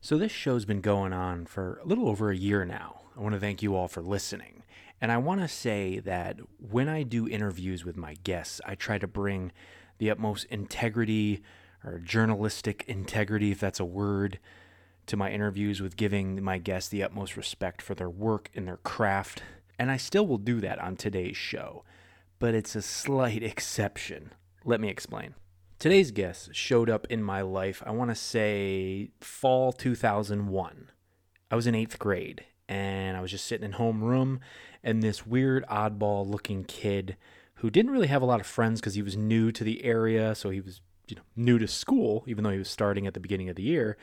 So, this show's been going on for a little over a year now. I want to thank you all for listening. And I want to say that when I do interviews with my guests, I try to bring the utmost integrity or journalistic integrity, if that's a word, to my interviews with giving my guests the utmost respect for their work and their craft. And I still will do that on today's show, but it's a slight exception. Let me explain. Today's guest showed up in my life, I want to say fall 2001. I was in eighth grade and I was just sitting in homeroom, and this weird, oddball looking kid who didn't really have a lot of friends because he was new to the area, so he was you know, new to school, even though he was starting at the beginning of the year,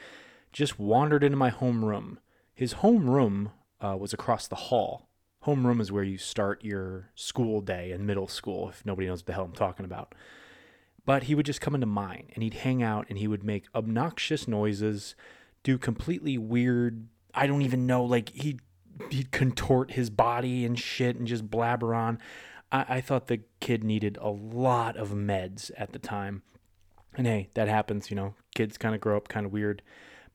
just wandered into my homeroom. His homeroom uh, was across the hall. Homeroom is where you start your school day in middle school, if nobody knows what the hell I'm talking about. But he would just come into mine and he'd hang out and he would make obnoxious noises, do completely weird, I don't even know, like he'd, he'd contort his body and shit and just blabber on. I, I thought the kid needed a lot of meds at the time. And hey, that happens, you know, kids kind of grow up kind of weird.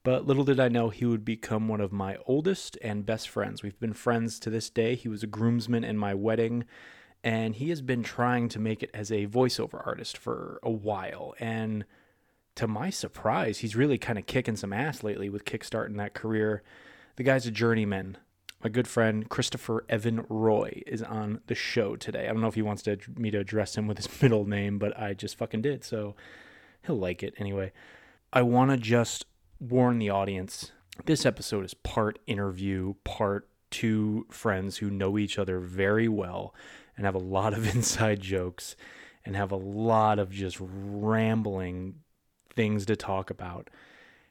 But little did I know he would become one of my oldest and best friends. We've been friends to this day. He was a groomsman in my wedding, and he has been trying to make it as a voiceover artist for a while. And to my surprise, he's really kind of kicking some ass lately with kickstarting that career. The guy's a journeyman. My good friend Christopher Evan Roy is on the show today. I don't know if he wants to, me to address him with his middle name, but I just fucking did. So he'll like it anyway. I want to just warn the audience this episode is part interview, part two friends who know each other very well and have a lot of inside jokes and have a lot of just rambling things to talk about.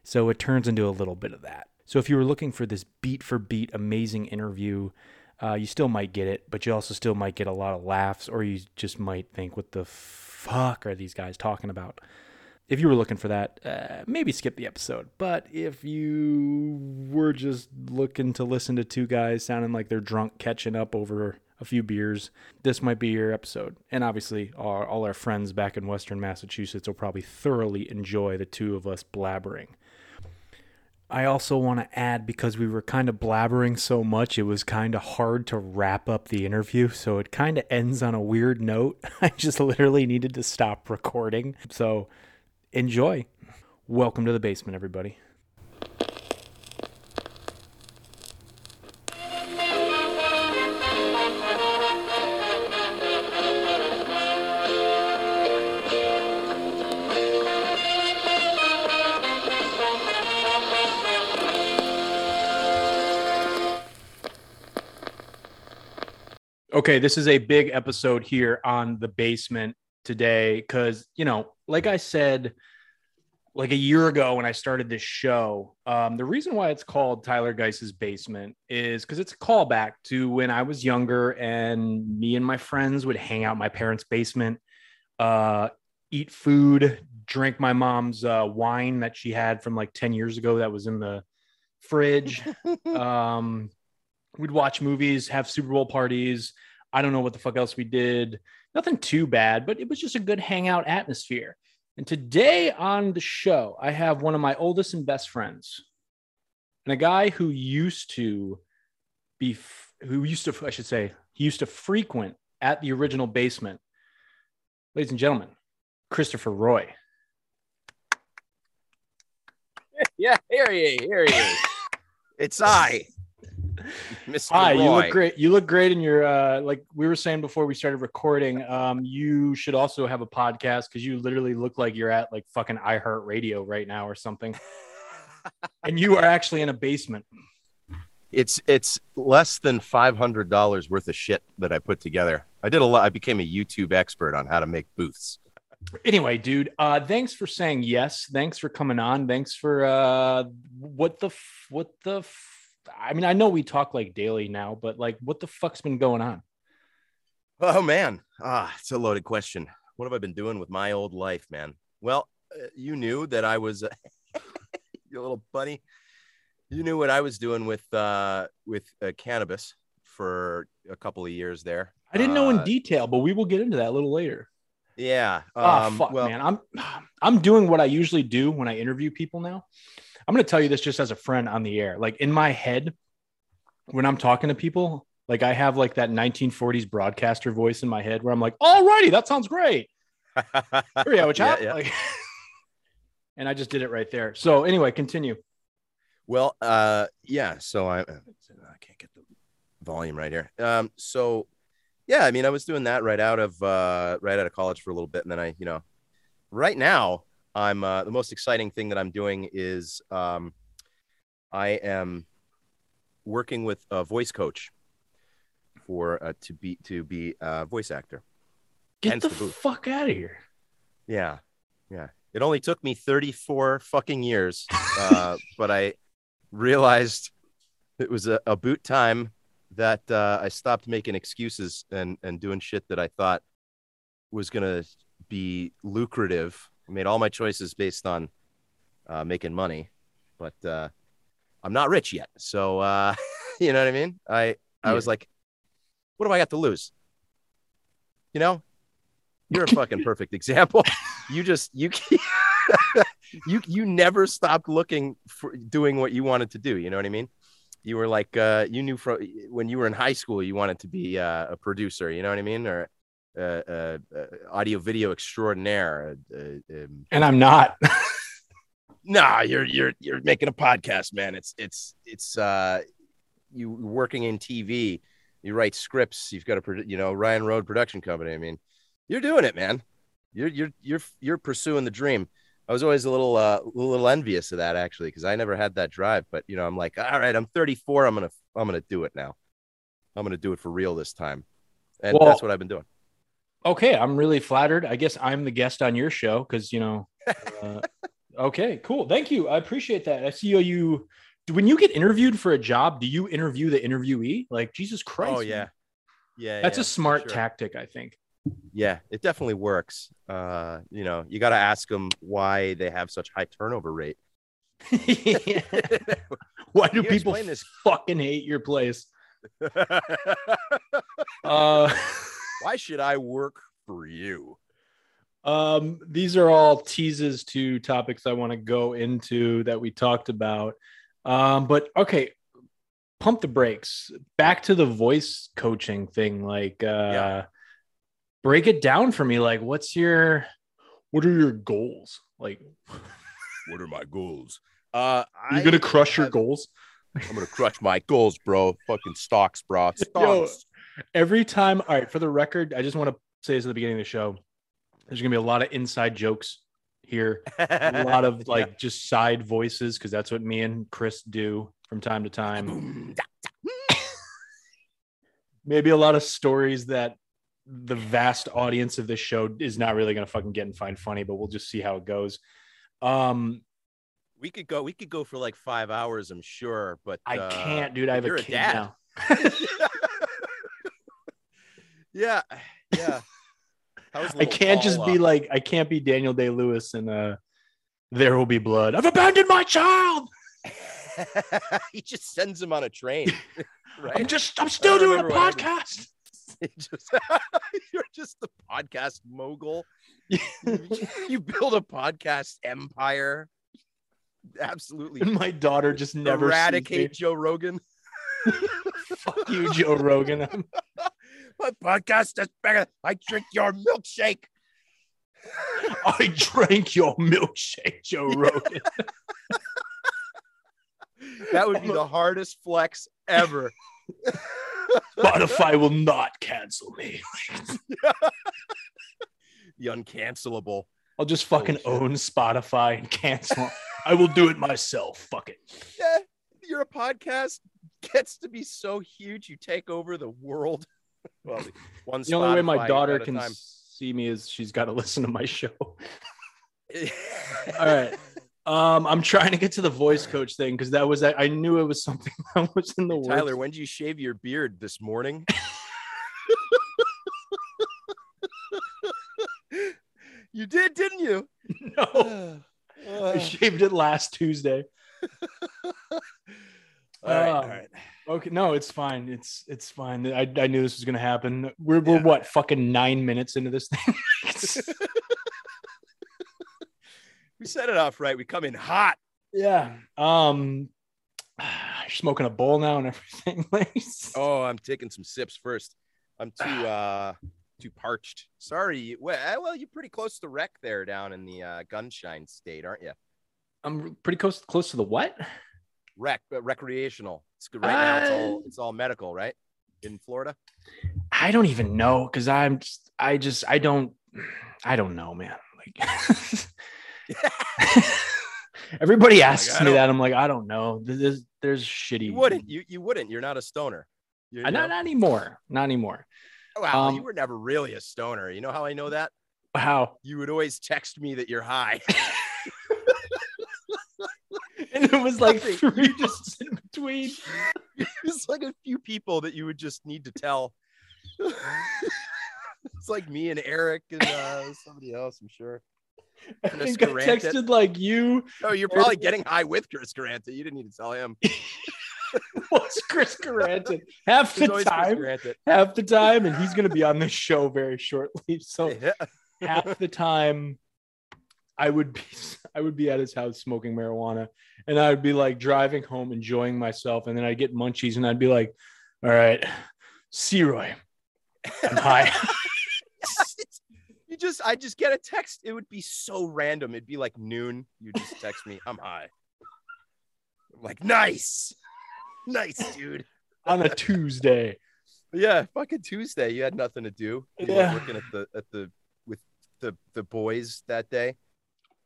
So it turns into a little bit of that. So if you were looking for this beat for beat amazing interview, uh, you still might get it, but you also still might get a lot of laughs, or you just might think, what the fuck are these guys talking about? if you were looking for that, uh, maybe skip the episode. But if you were just looking to listen to two guys sounding like they're drunk catching up over a few beers, this might be your episode. And obviously, all, all our friends back in Western Massachusetts will probably thoroughly enjoy the two of us blabbering. I also want to add because we were kind of blabbering so much, it was kind of hard to wrap up the interview. So it kind of ends on a weird note. I just literally needed to stop recording. So enjoy. Welcome to the basement, everybody. Okay, this is a big episode here on the basement today because, you know, like I said, like a year ago when I started this show, um, the reason why it's called Tyler Geiss's Basement is because it's a callback to when I was younger and me and my friends would hang out in my parents' basement, uh, eat food, drink my mom's uh, wine that she had from like 10 years ago that was in the fridge. um, we'd watch movies, have Super Bowl parties. I don't know what the fuck else we did. Nothing too bad, but it was just a good hangout atmosphere. And today on the show, I have one of my oldest and best friends, and a guy who used to be, who used to, I should say, he used to frequent at the original basement. Ladies and gentlemen, Christopher Roy. Yeah, here he is. Here he is. it's I. Mr. Hi, Roy. you look great. You look great in your uh like we were saying before we started recording. Um, you should also have a podcast because you literally look like you're at like fucking iHeartRadio right now or something. and you are actually in a basement. It's it's less than five hundred dollars worth of shit that I put together. I did a lot. I became a YouTube expert on how to make booths. Anyway, dude, uh, thanks for saying yes. Thanks for coming on. Thanks for uh, what the what the I mean, I know we talk like daily now, but like, what the fuck's been going on? Oh man, ah, it's a loaded question. What have I been doing with my old life, man? Well, uh, you knew that I was, uh, you little bunny. You knew what I was doing with uh, with uh, cannabis for a couple of years there. I didn't know in uh, detail, but we will get into that a little later. Yeah. Um, oh fuck, well, man. I'm I'm doing what I usually do when I interview people now. I'm going to tell you this just as a friend on the air. Like in my head, when I'm talking to people, like I have like that 1940s broadcaster voice in my head where I'm like, "Alrighty, that sounds great." Here we go. Yeah, yeah. Like, and I just did it right there. So anyway, continue. Well, uh, yeah. So I, I can't get the volume right here. Um, so yeah, I mean, I was doing that right out of uh, right out of college for a little bit, and then I, you know, right now I'm uh, the most exciting thing that I'm doing is um, I am working with a voice coach for uh, to be to be a voice actor. Get Hence the, the fuck out of here. Yeah, yeah. It only took me 34 fucking years, uh, but I realized it was a, a boot time that uh, I stopped making excuses and and doing shit that I thought was gonna be lucrative. I made all my choices based on uh, making money, but uh, I'm not rich yet. So uh, you know what I mean? I I Yeah. was like, what do I got to lose? You know, you're a fucking perfect example. You just you you you never stopped looking for doing what you wanted to do. You know what I mean? You were like uh, you knew from when you were in high school you wanted to be uh, a producer. You know what I mean? Or uh, uh, uh, audio video extraordinaire. Uh, um, And I'm not. nah, you're you're you're making a podcast, man. It's it's it's uh, you working in TV. You write scripts. You've got a you know Ryan Road production company. I mean, you're doing it, man. You're you're you're you're pursuing the dream. I was always a little uh, a little envious of that actually because I never had that drive. But you know, I'm like, all right, I'm 34. I'm gonna I'm gonna do it now. I'm gonna do it for real this time, and Well- that's what I've been doing. Okay, I'm really flattered. I guess I'm the guest on your show because you know. Uh, okay, cool. Thank you. I appreciate that. I see you. When you get interviewed for a job, do you interview the interviewee? Like Jesus Christ. oh yeah, yeah. That's yeah, a smart sure. tactic, I think. Yeah, it definitely works. Uh, you know, you got to ask them why they have such high turnover rate. Why do people this? fucking hate your place? Uh, why should I work for you? um, these are all teases to topics I want to go into that we talked about. Um, but okay, pump the brakes. Back to the voice coaching thing. Like, uh, Yeah. break it down for me. Like, what's your, what are your goals? Like, What are my goals? Uh, you're gonna crush your goals. I'm gonna crush my goals, bro. Fucking stocks, bro. Stocks. Every time all right for the record i just want to say this at the beginning of the show there's gonna be a lot of inside jokes here a lot of like just side voices because that's what me and chris do from time to time maybe a lot of stories that the vast audience of this show is not really gonna fucking get and find funny but we'll just see how it goes um We could go. We could go for like five hours. I'm sure, but i uh, can't dude i have a a kid dad. now yeah, yeah. I can't just Paul, be like i can't be daniel day lewis and uh there will be blood i've abandoned my child he just sends him on a train, right? I'm just, I'm still doing a remember what happened. podcast. Just, you're just the podcast mogul. you build a podcast empire. Absolutely And my daughter just never eradicate Joe Rogan. Fuck you, Joe Rogan. I'm- My podcast is better. I drink your milkshake. I drank your milkshake, Joe Rogan. That would be the hardest flex ever. Spotify will not cancel me. The uncancelable. I'll just fucking shit. own Spotify and cancel. I will do it myself. Fuck it. Yeah, your podcast gets to be so huge, you take over the world. Well, one The only way my daughter can see me is she's got to listen to my show. All right. Um, I'm trying to get to the voice coach thing because that was I knew it was something that was in the works. Tyler, when did you shave your beard this morning? you did, didn't you? no, Uh, I shaved it last Tuesday. all right, all Um, right. Okay, no, it's fine. It's it's fine. I, I knew this was gonna happen. We're we're Yeah. what fucking nine minutes into this thing. We set it off right. We come in hot. Yeah. Um, you're smoking a bowl now and everything. Oh, I'm taking some sips first. I'm too uh too parched. Sorry. Well, uh, well, you're pretty close to wreck there down in the uh, Gunshine State, aren't you? I'm pretty close close to the what? Rec, but recreational. It's good right now. It's all Uh, it's all medical, right? In Florida. I don't even know because I'm just I just I don't I don't know, man. Like everybody asks I me that. I'm like, I don't know. There's there's shitty. You wouldn't. You you wouldn't. You're not a stoner. You, Uh, not, not anymore. Not anymore. Wow, um, you were never really a stoner. You know how I know that? How? You would always text me that you're high. And it was like three just in between. it's like a few people that you would just need to tell. it's like me and Eric and uh, somebody else, I'm sure. I Chris think I texted like you Oh, you're probably getting high with Chris Garanta. You didn't need to tell him. was Chris Garanton half the time, half the time, and he's gonna be on this show very shortly. So Yeah. half the time I would be I would be at his house smoking marijuana and I would be like driving home enjoying myself and then I'd get munchies and I'd be like, all right, Roy, I'm high. you just, I just get a text. It would be so random. It'd be like noon. You just text me, I'm high. I'm like, nice. Nice, dude. on a Tuesday. Yeah, fucking Tuesday. You had nothing to do. You Yeah. working at the at the with the the boys that day.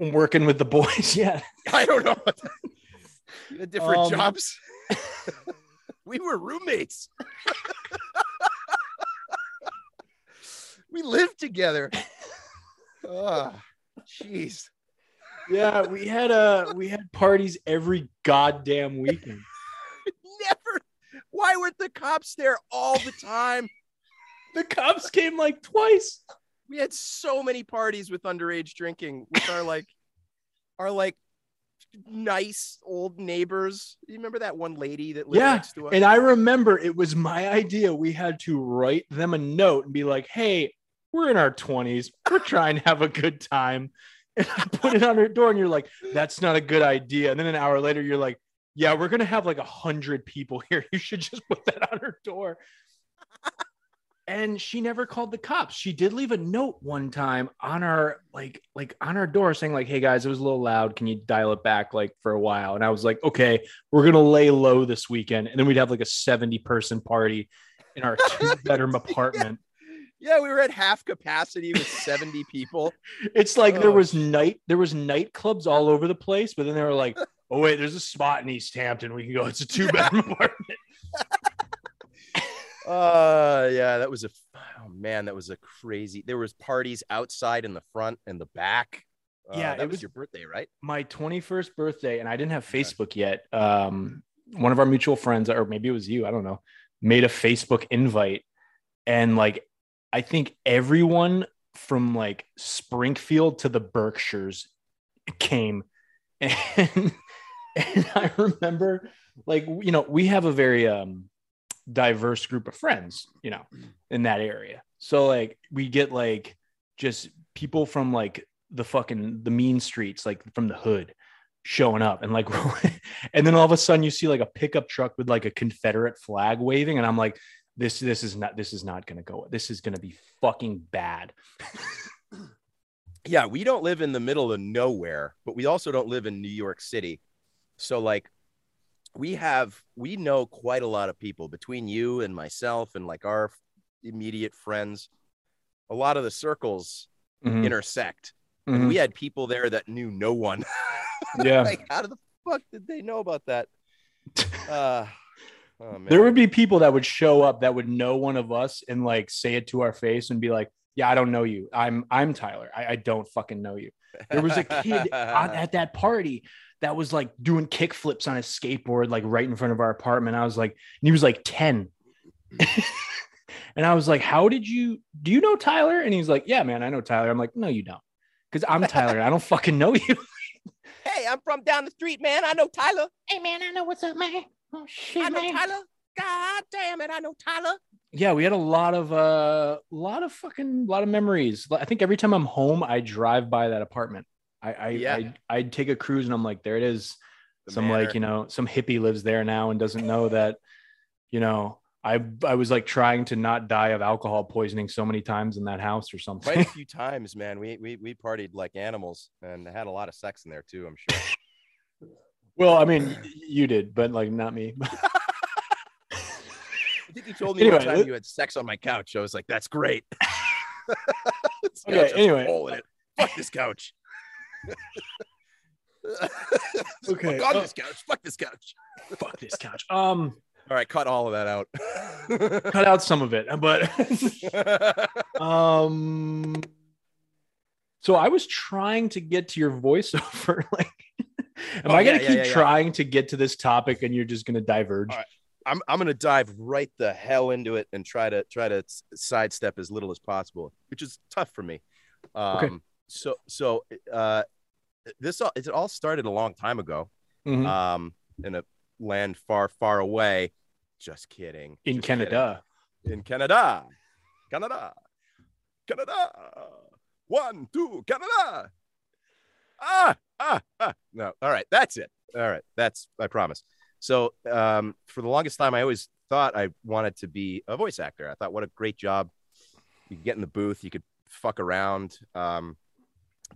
I'm working with the boys. Yeah. I don't know. you had different Um, jobs. we were roommates. we lived together. Oh, jeez. Yeah. We had uh we had parties every goddamn weekend. Never. Why weren't the cops there all the time? The cops came like twice. We had so many parties with underage drinking with our like our like nice old neighbors. You remember that one lady that lived Yeah, next to us? And I remember it was my idea. We had to write them a note and be like, hey, we're in our 20s. We're trying to have a good time. And I put it on her door, and you're like, that's not a good idea. And then an hour later, you're like, yeah, we're going to have like a hundred people here. You should just put that on her door. And she never called the cops. She did leave a note one time on our like like on our door saying like, "Hey guys, it was a little loud. Can you dial it back like for a while?" And I was like, "Okay, we're gonna lay low this weekend." And then we'd have like a seventy person party in our two bedroom apartment. yeah, we were at half capacity with 70 people. It's like there Oh, was night there was nightclubs all over the place, but then they were like, "Oh wait, there's a spot in East Hampton. We can go. It's a two bedroom apartment." Uh yeah, that was a oh man, that was a crazy. There was parties outside in the front and the back. Uh, Yeah, that it was, was- your birthday, right? my 21st birthday and I didn't have. Facebook yet. Um, one of our mutual friends, or maybe it was you, I don't know, made a Facebook invite. And like, I think everyone from like Springfield to the Berkshires came. And, and I remember like, you know, we have a very um, diverse group of friends, you know, in that area. So like, we get like just people from like the fucking the mean streets, like from the hood, showing up, and like, and then all of a sudden you see like a pickup truck with like a Confederate flag waving, and I'm like, this this is not this is not gonna go. This is gonna be fucking bad. yeah, we don't live in the middle of nowhere, but we also don't live in New York City. So like we have we know quite a lot of people between you and myself and like our immediate friends. A lot of the circles Mhm, intersect. mhm. And we had people there that knew no one. yeah, like how the fuck did they know about that? Uh oh, there would be people that would show up that would know one of us and like say it to our face and be like, "Yeah, I don't know you. I'm I'm Tyler. I, I don't fucking know you." There was a kid at that party that was like doing kick flips on his skateboard, like right in front of our apartment. I was like, and he was like 10. and I was like, How did you do you know Tyler? And he's like, Yeah, man, I know Tyler. I'm like, No, you don't. Because I'm Tyler I don't fucking know you. hey, I'm from down the street, man. I know Tyler. Hey man, I know what's up, man. Oh shit, I know man. Tyler. God damn it, I know Tyler. yeah, we had a lot of uh lot of fucking lot of memories. I think every time I'm home, I drive by that apartment. I I, Yeah. I I'd take a cruise and I'm like, there it is. The some like you know some hippie lives there now and doesn't know that you know I I was like trying to not die of alcohol poisoning so many times in that house or something. quite a few times, man. We we we partied like animals and had a lot of sex in there too. I'm sure. well, I mean, you did, but like not me. I think you told me Anyway, one time let- you had sex on my couch. I was like, that's great. Okay, couch has a anyway. it. Fuck this couch. Okay, Fuck on uh, this couch. Fuck this couch. Fuck this couch. Um, All right, cut all of that out. cut out some of it, but um. So I was trying to get to your voiceover. Like, am Oh, I gonna yeah, yeah, keep yeah, yeah. trying to get to this topic and you're just gonna diverge? All right. I'm I'm gonna dive right the hell into it and try to try to sidestep as little as possible, which is tough for me. Um, Okay. So so uh, this all it all started a long time ago. Mhm. Um, in a land far far away. Just kidding. in Just kidding. Canada. In Canada. Canada. Canada. One, two, Canada. Ah, ah, ah. No. All right. That's it. All right. That's, I promise. So, um, for the longest time, I always thought I wanted to be a voice actor. I thought, what a great job. You could get in the booth, you could fuck around, um,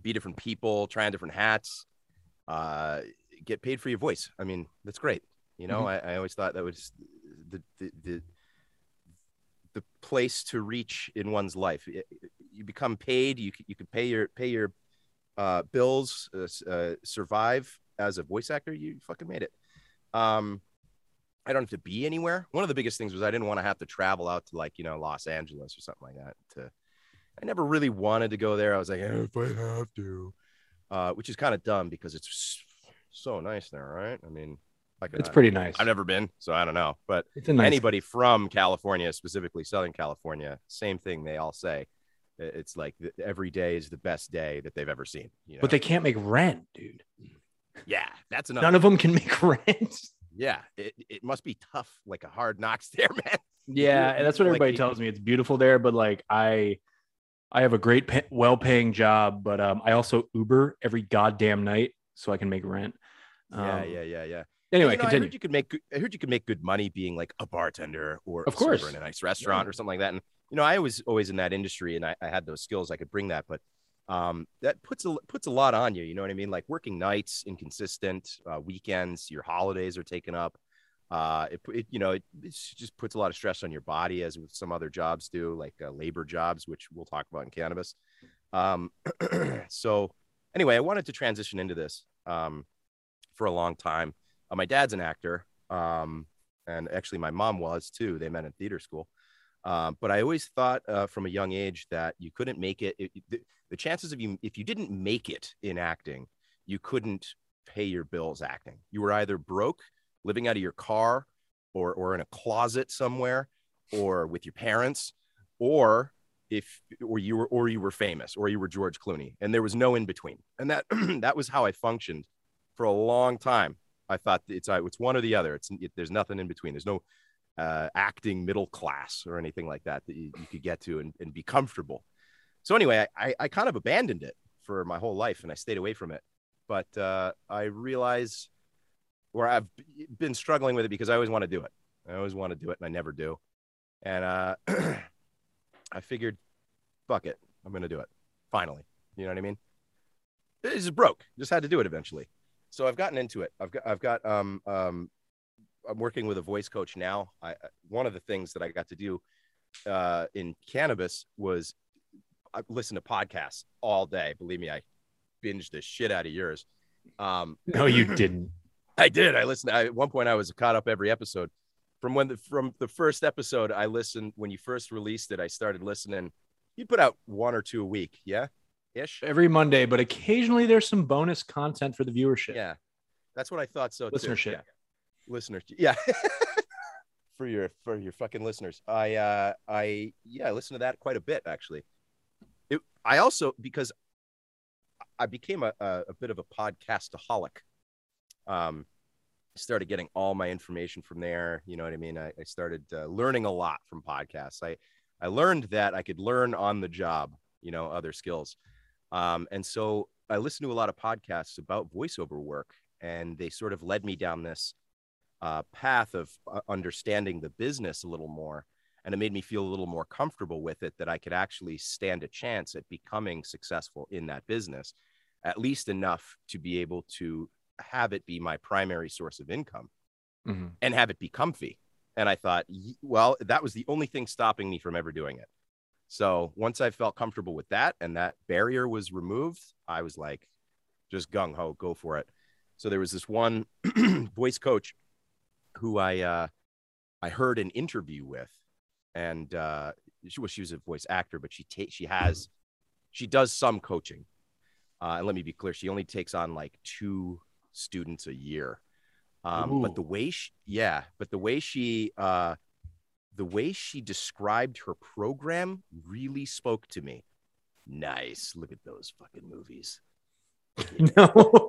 be different people, try on different hats, uh, get paid for your voice. I mean, that's great. You know, I, I always thought that was the, the, the, the place to reach in one's life. Y- You become paid. You you could pay your pay your uh, bills, uh, uh, survive as a voice actor. You fucking made it. Um, I don't have to be anywhere. One of the biggest things was I didn't want to have to travel out to like you know Los Angeles or something like that. To I never really wanted to go there. I was like, "Eh, if I have to, uh, which is kind of dumb because it's so nice there, right? I mean, I could, It's pretty nice. I've never been, so I don't know, but It's a nice. anybody from California, specifically Southern California, same thing they all say. It's like every day is the best day that they've ever seen. You know? But they can't make rent, dude. yeah, that's enough. None of them can make rent. yeah, it, it must be tough, like a hard knocks there, man. Yeah, and that's what everybody you- tells me. It's beautiful there, but like I, I have a great, pay, well-paying job, but um, I also Uber every goddamn night so I can make rent. yeah, Um, yeah, yeah, yeah. Anyway, you know, I continue. heard you could make. I heard you could make good money being like a bartender or Of course. in a nice restaurant or something like that. And you know, I was always in that industry, and I, I had those skills. I could bring that, but um, that puts a puts a lot on you. You know what I mean? Like working nights, inconsistent uh, weekends, your holidays are taken up. Uh, it, it you know it, it just puts a lot of stress on your body, as with some other jobs do, like uh, labor jobs, which we'll talk about in cannabis. Um, so anyway, I wanted to transition into this um, for a long time. Uh, my dad's an actor, um, and actually my mom was too. They met in theater school. Um, but I always thought uh, from a young age that you couldn't make it. it the, the chances of you, if you didn't make it in acting, you couldn't pay your bills acting. You were either broke, living out of your car, or or in a closet somewhere, or with your parents, or if or you were or you were famous, or you were George Clooney, and there was no in between. And that that was how I functioned for a long time. I thought it's uh, it's one or the other. It's it, there's nothing in between. There's no uh, acting middle class or anything like that that you, you could get to and, and be comfortable. So anyway, I, I, I kind of abandoned it for my whole life and I stayed away from it. But uh, I realize where I've been struggling with it because I always want to do it. I always want to do it and I never do. And uh, I figured, fuck it, I'm gonna do it finally. You know what I mean? It just broke. Just had to do it eventually. So I've gotten into it. I've got I've got um um I'm working with a voice coach now. I- one of the things that I got to do uh, in cannabis was I listen to podcasts all day. Believe me, I binged the shit out of yours. Um, no, you didn't. I did. I listened. I, at one point, I was caught up every episode. From when the from the first episode, I listened when you first released it. I started listening. You put out one or two a week, yeah, ish. Every Monday, but occasionally there's some bonus content for the viewership. Yeah, that's what I thought. So too. Listenership. Yeah. listeners. Yeah, for your for your fucking listeners. I uh I yeah, I listen to that quite a bit actually. It, I also because I became a, a, a bit of a podcastaholic. Um, started getting all my information from there. You know what I mean? I, I started uh, learning a lot from podcasts. I I learned that I could learn on the job. You know, other skills. Um, and so I listened to a lot of podcasts about voiceover work and they sort of led me down this uh, path of uh, understanding the business a little more. And it made me feel a little more comfortable with it that I could actually stand a chance at becoming successful in that business, at least enough to be able to have it be my primary source of income Mhm. and have it be comfy. And I thought, well, that was the only thing stopping me from ever doing it. So once I felt comfortable with that and that barrier was removed, I was like, just gung ho, go for it. So there was this one voice coach who I uh, I heard an interview with, and uh, she was she was a voice actor, but she ta- she has she does some coaching. Uh, and let me be clear, she only takes on like two students a year. Um, but the way she, yeah, but the way she, uh, the way she described her program really spoke to me. Nice. Look at those fucking movies. No.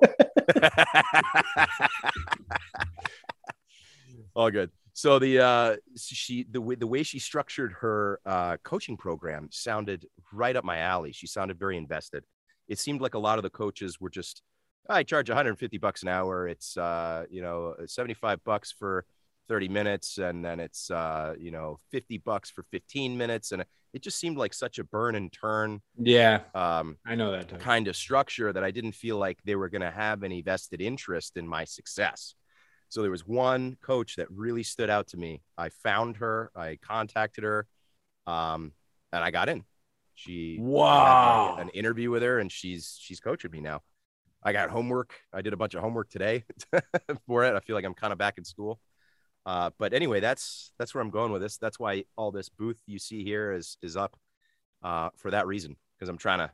All good. So the uh she the way the way she structured her uh coaching program sounded right up my alley. She sounded very invested. It seemed like a lot of the coaches were just I charge 150 bucks an hour. It's uh you know 75 bucks for 30 minutes and then it's uh you know 50 bucks for 15 minutes and it just seemed like such a burn and turn yeah, um I know that. Type. kind of structure that I didn't feel like they were going to have any vested interest in my success. So there was one coach that really stood out to me. I found her, I contacted her, um, and I got in. She Wow. an interview with her, and she's she's coaching me now. I got homework. I did a bunch of homework today for it. I feel like I'm kind of back in school. Uh, but anyway, that's that's where I'm going with this. That's why all this booth you see here is is up uh, for that reason because I'm trying to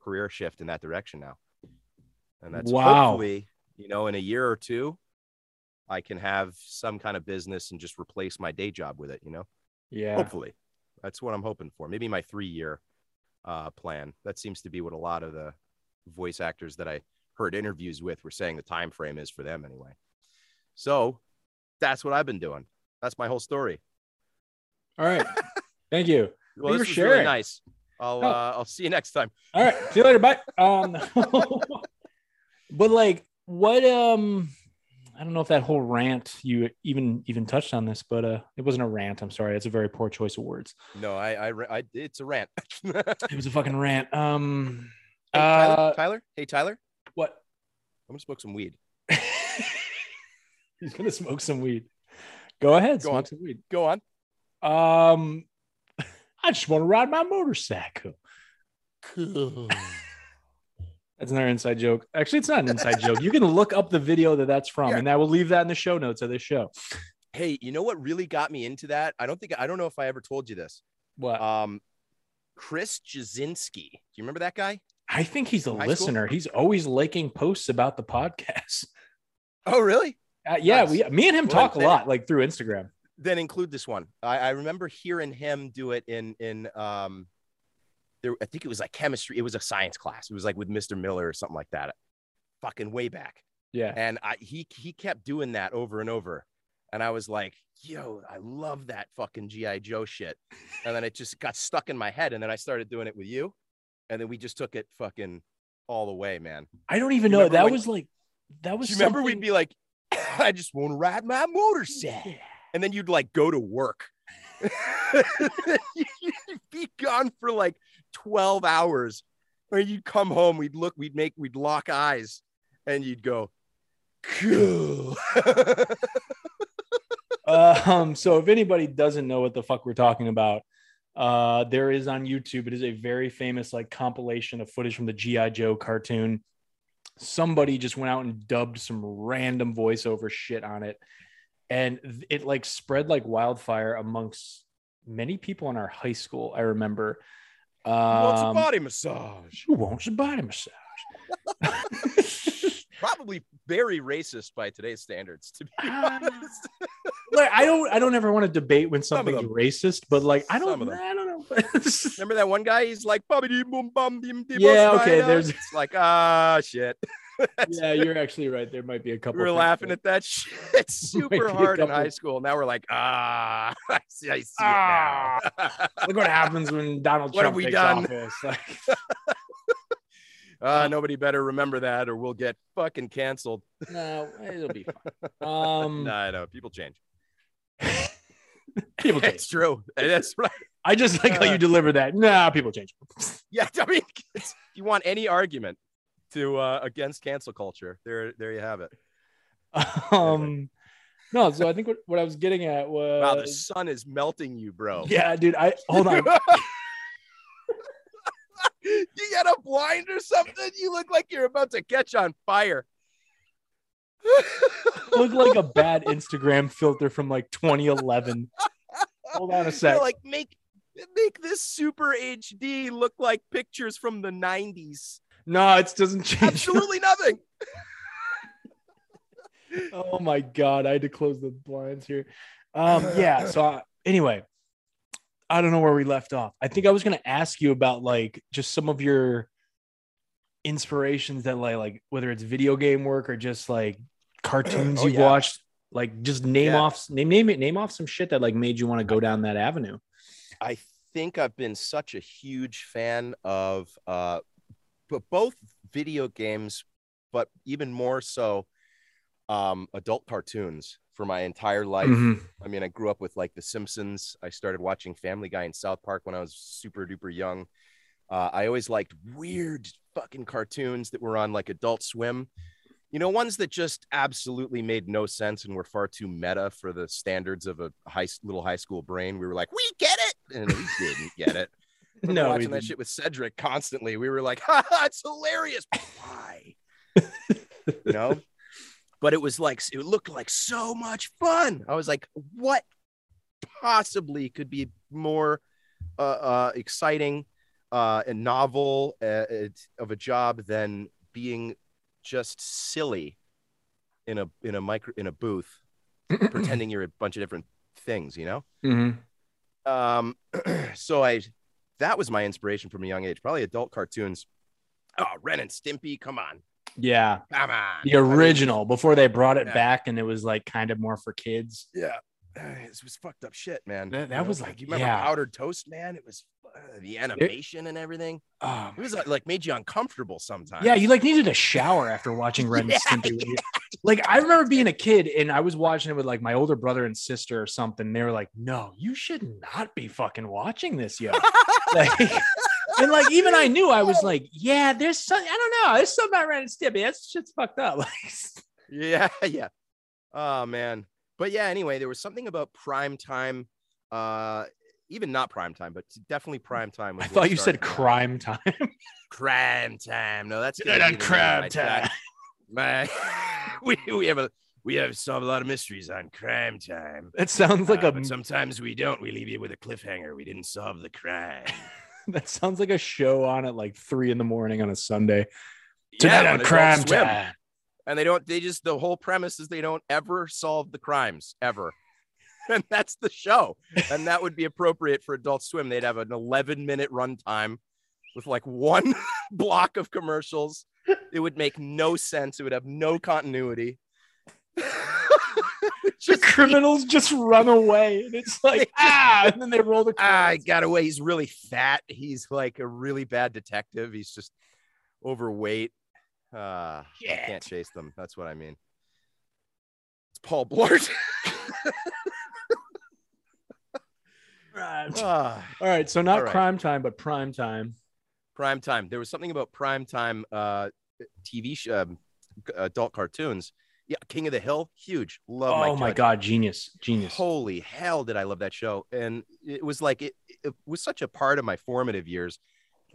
career shift in that direction now. And that's Wow. hopefully, you know, in a year or two, I can have some kind of business and just replace my day job with it, you know? Yeah. Hopefully. That's what I'm hoping for. Maybe my three year uh, plan. That seems to be what a lot of the voice actors that I heard interviews with were saying the time frame is for them anyway. So that's what I've been doing. That's my whole story. All right. Thank you. Well, you this for was really sharing. nice. I'll Oh. uh, I'll see you next time. All right. See you later. Bye. Um, but like, what? Um, I don't know if that whole rant you even even touched on this, but uh, it wasn't a rant. I'm sorry. It's a very poor choice of words. No, I I, I it's a rant. It was a fucking rant. Um, Tyler, uh, Tyler. Hey Tyler, what? I'm gonna smoke some weed. He's gonna smoke some weed. Go ahead. Go smoke on. some weed. Go on. Um, I just want to ride my motorcycle. Cool. That's another inside joke. Actually, it's not an inside joke. You can look up the video that that's from, Yeah. and I will leave that in the show notes of this show. Hey, you know what really got me into that? I don't think I don't know if I ever told you this. What? Um, Chris Jasinski. Do you remember that guy? I think he's a high school? listener. He's always liking posts about the podcast. Oh, really? Uh, yeah, Nice. we, me and him Well, talk a lot, like through Instagram. Then include this one. I, I remember hearing him do it in in um, there. I think it was like chemistry. It was a science class. It was like with Mr. Miller or something like that. Fucking way back. Yeah, and I, he he kept doing that over and over and i was like yo i love that fucking gi joe shit and then it just got stuck in my head and then i started doing it with you and then we just took it fucking all the way man I don't even know. That when- was like that was. Do you remember something- we'd be like i just want to ride my motorcycle and then you'd like go to work you'd be gone for like 12 hours or you'd come home we'd look we'd make we'd lock eyes and you'd go cool um so if anybody doesn't know what the fuck we're talking about uh there is on youtube it is a very famous like compilation of footage from the gi joe cartoon. Somebody just went out and dubbed some random voiceover shit on it. And it like spread like wildfire amongst many people in our high school i remember. What's a um, body massage? who wants a body massage Probably very racist by today's standards, to be Ah. honest. like I don't I don't ever want to debate when something's racist, but like I don't. I don't know. Remember that one guy? He's like, boom bum dim dim Yeah, okay, there's- It's like, ah, shit. yeah, you're actually right. There might be a couple. we were things laughing there. at that shit super hard in high school. Now we're like, ah, I see, I see Ah. it now. Look what happens when Donald What have Trump we takes done? office. Like, Uh, nobody better remember that, or we'll get fucking canceled. No, it'll be fine. Um, no, I know people change. people change. It's true. That's right. I just like how Uh, you deliver that. Nah, people change. Yeah, I mean, you want any argument to uh, against cancel culture, there, there you have it. Um, no, so I think what, what I was getting at was Wow, the sun is melting you, bro. yeah, dude. I hold on. You got a blind or something? You look like you're about to catch on fire. Look like a bad Instagram filter from like 2011. Hold on a sec. You're like make make this super HD look like pictures from the 90s. no, it doesn't change. Absolutely nothing. oh my god, I had to close the blinds here. Um, yeah. So I, anyway, I don't know where we left off. I think I was gonna ask you about like just some of your inspirations that like like whether it's video game work or just like cartoons Oh, you've yeah. watched. Like just name Yeah. off name name it name off some shit that like made you want to go down that avenue. I think I've been such a huge fan of uh but both video games, but even more so um adult cartoons for my entire life. Mhm. I mean, I grew up with like The Simpsons. I started watching Family Guy and South Park when I was super duper young. Uh, I always liked weird fucking cartoons that were on like Adult Swim. You know, ones that just absolutely made no sense and were far too meta for the standards of a high little high school brain. We were like, we get it, and we didn't get it. No, watching that shit with Cedric constantly. We were like, ha, ha, it's hilarious. Why? you know? But it was like it looked like so much fun. I was like, what possibly could be more uh, uh, exciting uh, and novel uh, it- of a job than being just silly in a in a micro in a booth pretending you're a bunch of different things, you know? Mhm. um so i that was my inspiration from a young age probably adult cartoons oh ren and stimpy come on Yeah. come on The original before they brought it Yeah. back and it was like kind of more for kids. Yeah it was fucked up shit man That- that know? was like- you remember yeah. powdered toast man it was uh, the animation and everything Oh, it was like, like made you uncomfortable sometimes Yeah, you like needed a shower after watching Ren Yeah, and Stimpy. Like I remember being a kid and I was watching it with like my older brother and sister or something. They were like, "No, you should not be fucking watching this, yo." like, and like even I knew I was like, "Yeah, there's some. I don't know. There's something about Ren and Stimpy. That's shit's fucked up." Like, yeah yeah oh man but yeah anyway there was something about prime time uh even not prime time but definitely prime time I thought you said started crime time. crime time. No, that's Tonight gonna on be the name of crime time. track. My, we we have a we have solved a lot of mysteries on crime time. That sounds like Uh, a but sometimes we don't. We leave you with a cliffhanger. We didn't solve the crime. that sounds like a show on at like three in the morning on a Sunday. Tonight Yeah, on crime time. And they don't. They just the whole premise is they don't ever solve the crimes ever. And that's the show. And that would be appropriate for Adult Swim. They'd have an 11 minute runtime with like one block of commercials. It would make no sense. It would have no continuity. The criminals just run away, and it's like ah, and then they roll the. ah, he got away. He's really fat. He's like a really bad detective. He's just overweight. Uh, I can't chase them. That's what I mean. It's Paul Blart. Right. Ah, All right, so not right. crime time, but prime time. prime time. There was something about prime time uh, TV sh- um, adult cartoons. Yeah, King of the Hill, huge. Love oh Mike my Judge. god, genius, genius. Holy hell, did I love that show? And it was like it, it was such a part of my formative years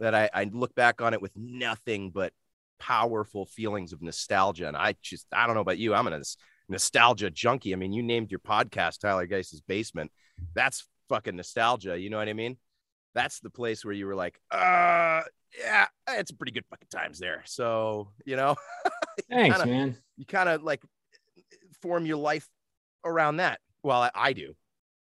that I, I look back on it with nothing but powerful feelings of nostalgia. And I just I don't know about you, I'm a nostalgia junkie. I mean, you named your podcast Tyler Geis's Basement. That's fucking nostalgia. You know what I mean? That's the place where you were like, uh, yeah, it's pretty good fucking times there. So you know, Thanks, kinda- man. you kind of like form your life around that. Well, I, I do,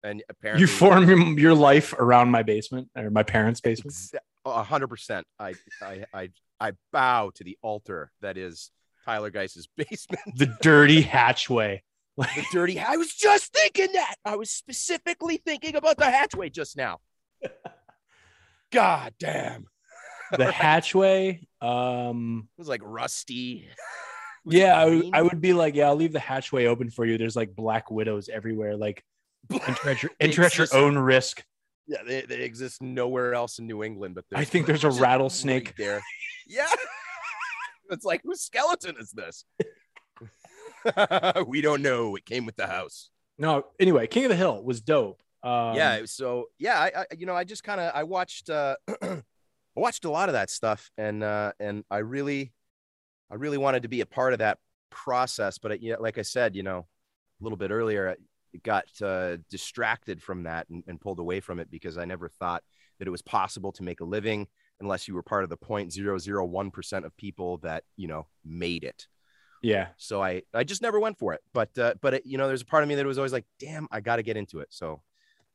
and apparently You form your, your life around my basement or my parents' basement. A hundred percent. I, I, I, I bow to the altar that is Tyler Geis's basement. The dirty hatchway. Like, The dirty. I was just thinking that. I was specifically thinking about the hatchway just now. God damn. the hatchway. Um, It was like rusty. yeah, I, would- I would be like, yeah, I'll leave the hatchway open for you. There's like black widows everywhere. Like enter at your, enter at your own risk. Yeah, they, they exist nowhere else in New England, but I think there's a rattlesnake. right there. Yeah, it's like whose skeleton is this? we don't know. It came with the house. No, anyway, King of the Hill was dope. Um, yeah, so yeah, I, I you know I just kind of I watched uh I watched a lot of that stuff, and uh and I really I really wanted to be a part of that process, but it, yeah, like I said, you know, a little bit earlier, it got uh, distracted from that and, and pulled away from it because I never thought that it was possible to make a living unless you were part of the 0.001% of people that, you know, made it. yeah. So I, I just never went for it. But, uh, but it, you know, there's a part of me that was always like, damn, I got to get into it. So,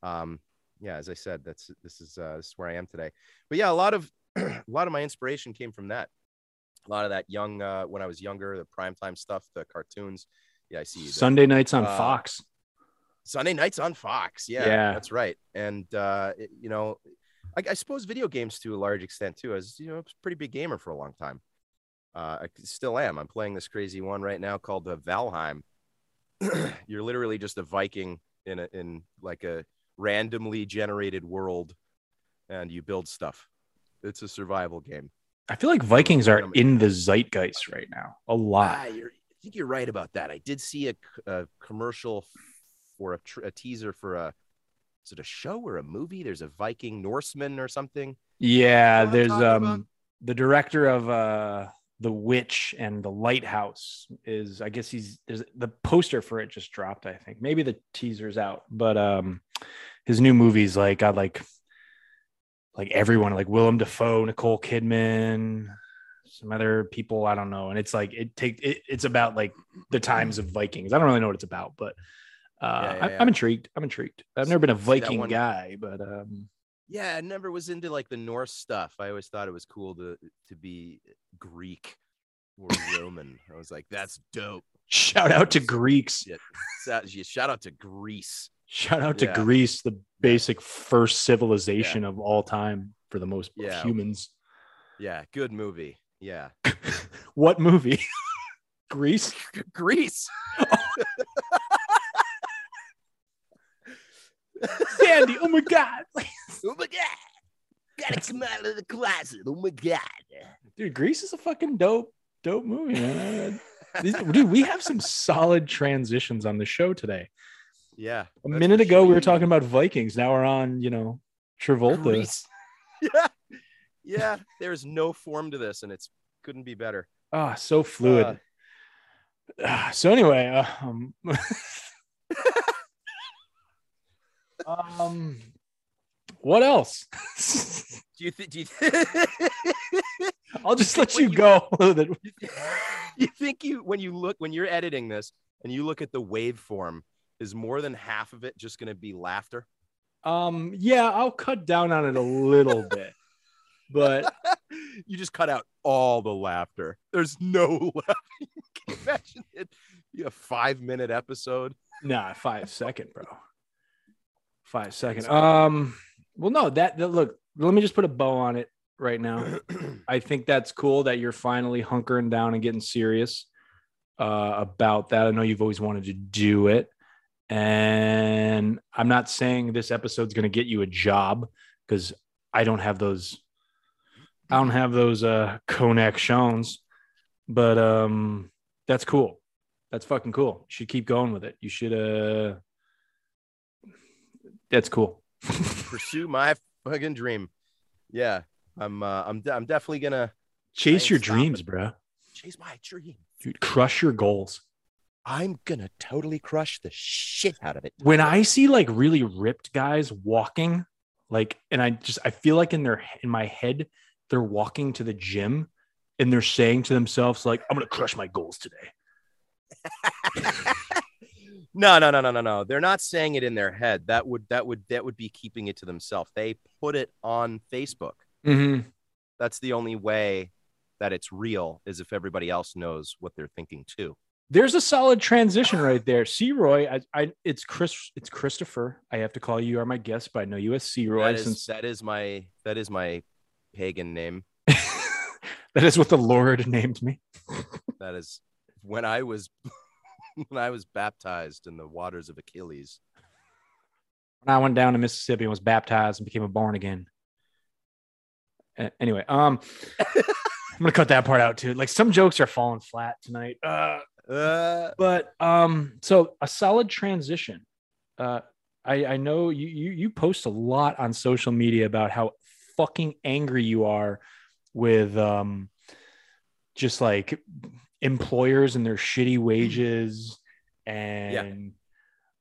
um, yeah, as I said, that's, this is, uh, this is where I am today. But yeah, a lot of, a lot of my inspiration came from that. A lot of that young, uh, when I was younger, the primetime stuff, the cartoons. Yeah, I see you. Sunday nights on Uh, Fox. Sunday nights on Fox. Yeah, Yeah. that's right. And uh, it- you know, I, I suppose video games to a large extent too. As you know, I was a pretty big gamer for a long time. Uh, I still am. I'm playing this crazy one right now called the Valheim. You're literally just a Viking in a in like a randomly generated world, and you build stuff. It's a survival game. I feel like Vikings are in the zeitgeist right now. A lot. Ah, you're, I think you're right about that. I did see a commercial for a, tr- a teaser for a is it a show or a movie? There's a Viking Norseman or something. Yeah, there's um about? the director of uh The Witch and The Lighthouse is I guess he's there's the poster for it just dropped, I think. Maybe the teaser's out, but um his new movies like got like like everyone like Willem Dafoe, Nicole Kidman, some other people, I don't know. And it's like it take it, it's about like the times of Vikings. I don't really know what it's about, but uh Yeah, yeah, I, yeah. I'm intrigued. I'm intrigued. I've never been a Viking one- guy, but um Yeah, I never was into like the Norse stuff. I always thought it was cool to to be Greek or Roman. I was like, that's dope. shout out to Greeks. Yeah, shout out to Greece. Shout out to Yeah. Greece, the basic first civilization of all time for the most Yeah. humans. Yeah, good movie. Yeah, What movie? Grease? Grease. Sandy, oh my God. Oh my god, gotta come out of the closet. Oh my god. Dude, Grease is a fucking dope, dope movie, man. Dude, we have some solid transitions on the show today. Yeah. A minute ago, we were talking about Vikings. Now we're on, you know, Travolta. Grease. Yeah. Yeah. There's no form to this, and it's couldn't be better. Ah, so fluid. Uh, Ah, so anyway, uh, um, um, what else? do you think? Do you, I'll just let you you- go. you think you when you look when you're editing this and you look at the waveform, is more than half of it just going to be laughter? Um, yeah, I'll cut down on it a little bit, but you just cut out all the laughter. There's no laughing. You imagine it? You a five minute episode. nah, five second, bro. Five second. Um, well, no, that, that look. Let me just put a bow on it right now. I think that's cool that you're finally hunkering down and getting serious uh, about that. I know you've always wanted to do it. And I'm not saying this episode's going to get you a job because I don't have those. I don't have those uh, connections, but um, that's cool. That's fucking cool. You should keep going with it. You should. Uh, that's cool. Pursue my fucking dream. Yeah, I'm. Uh, I'm. de- I'm definitely gonna Chase your dreams, bro. chase my dream. Dude, crush your goals. I'm gonna totally crush the shit out of it. when I see like really ripped guys walking, like, and I just I feel like in their in my head they're walking to the gym and they're saying to themselves like, "I'm gonna crush my goals today." no, no, no, no, no, no. They're not saying it in their head. That would that would that would be keeping it to themselves. They put it on Facebook. Mm-hmm. That's the only way that it's real is if everybody else knows what they're thinking too. There's a solid transition right there. C. Roy, I, I, it's Chris, it's Christopher. I have to call you. You are my guest, but I know you as C. Roy That is since that is my that is my pagan name. That is what the Lord named me. That is when I was when I was baptized in the waters of Achilles. When I went down to Mississippi and was baptized and became a born again. Anyway, um, I'm gonna cut that part out too. Like some jokes are falling flat tonight. Uh, Uh, but um, so a solid transition. Uh, I I know you you you post a lot on social media about how fucking angry you are with um, just like employers and their shitty wages and yeah.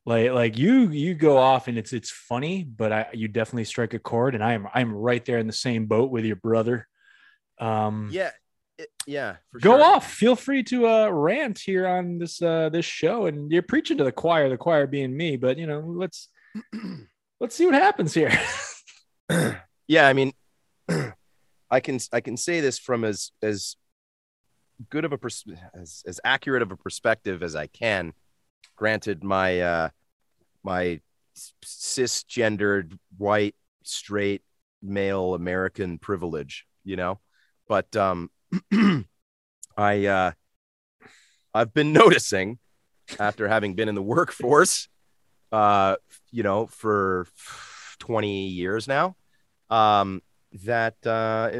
like like you you go off and it's it's funny, but I you definitely strike a chord, and I am I'm right there in the same boat with your brother. Um, yeah, it- yeah. For go sure. off feel free to uh rant here on this uh this show and you're preaching to the choir the choir being me but you know let's let's see what happens here yeah i mean i can i can say this from as as good of a pers- as, as accurate of a perspective as i can granted my uh my cisgendered white straight male american privilege you know but um i uh i've been noticing after having been in the workforce uh you know for 20 years now um, that uh,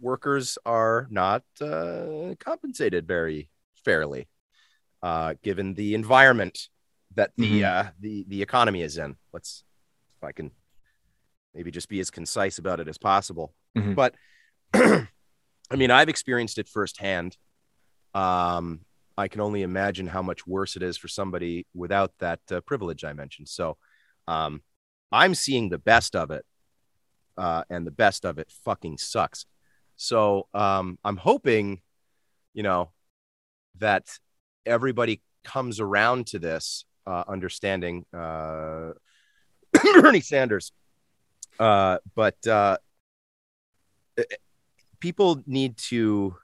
workers are not uh, compensated very fairly, uh, given the environment that the Mhm. uh, the the economy is in. Let's, if I can, maybe just be as concise about it as possible. Mhm. But I mean, I've experienced it firsthand. Um, I can only imagine how much worse it is for somebody without that uh, privilege I mentioned. So, um, I'm seeing the best of it uh, and the best of it fucking sucks. So um, I'm hoping, you know, that everybody comes around to this uh, understanding uh, Bernie Sanders. Uh, but uh, people need to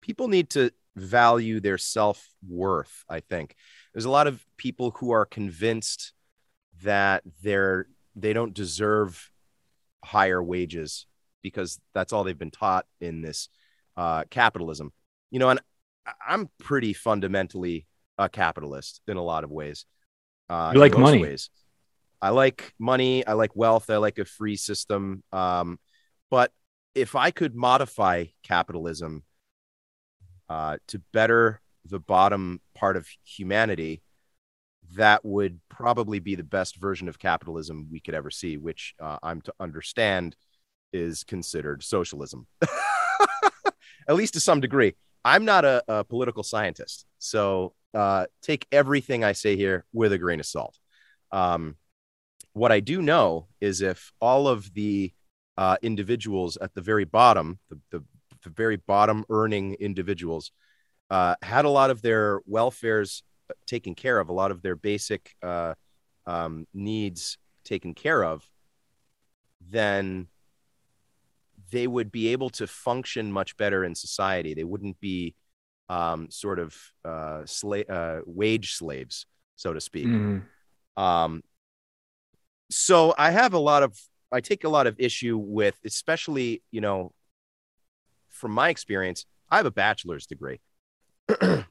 people need to value their self worth. I think there's a lot of people who are convinced that they're they don't deserve higher wages because that's all they've been taught in this uh, capitalism. You know, and I'm pretty fundamentally a capitalist in a lot of ways. Uh, You like money. Ways. I like money. I like wealth. I like a free system. Um, but if I could modify capitalism uh, to better the bottom part of humanity, that would probably be the best version of capitalism we could ever see, which uh, I'm to understand is considered socialism, at least to some degree. I'm not a, a political scientist, so uh, take everything I say here with a grain of salt. Um, what I do know is if all of the uh, individuals at the very bottom, the, the, the very bottom earning individuals, uh, had a lot of their welfares taken care of, a lot of their basic uh, um, needs taken care of, then they would be able to function much better in society. They wouldn't be um, sort of uh, sla- uh, wage slaves, so to speak. Mhm. Um, so I have a lot of, I take a lot of issue with, especially, you know, from my experience, I have a bachelor's degree.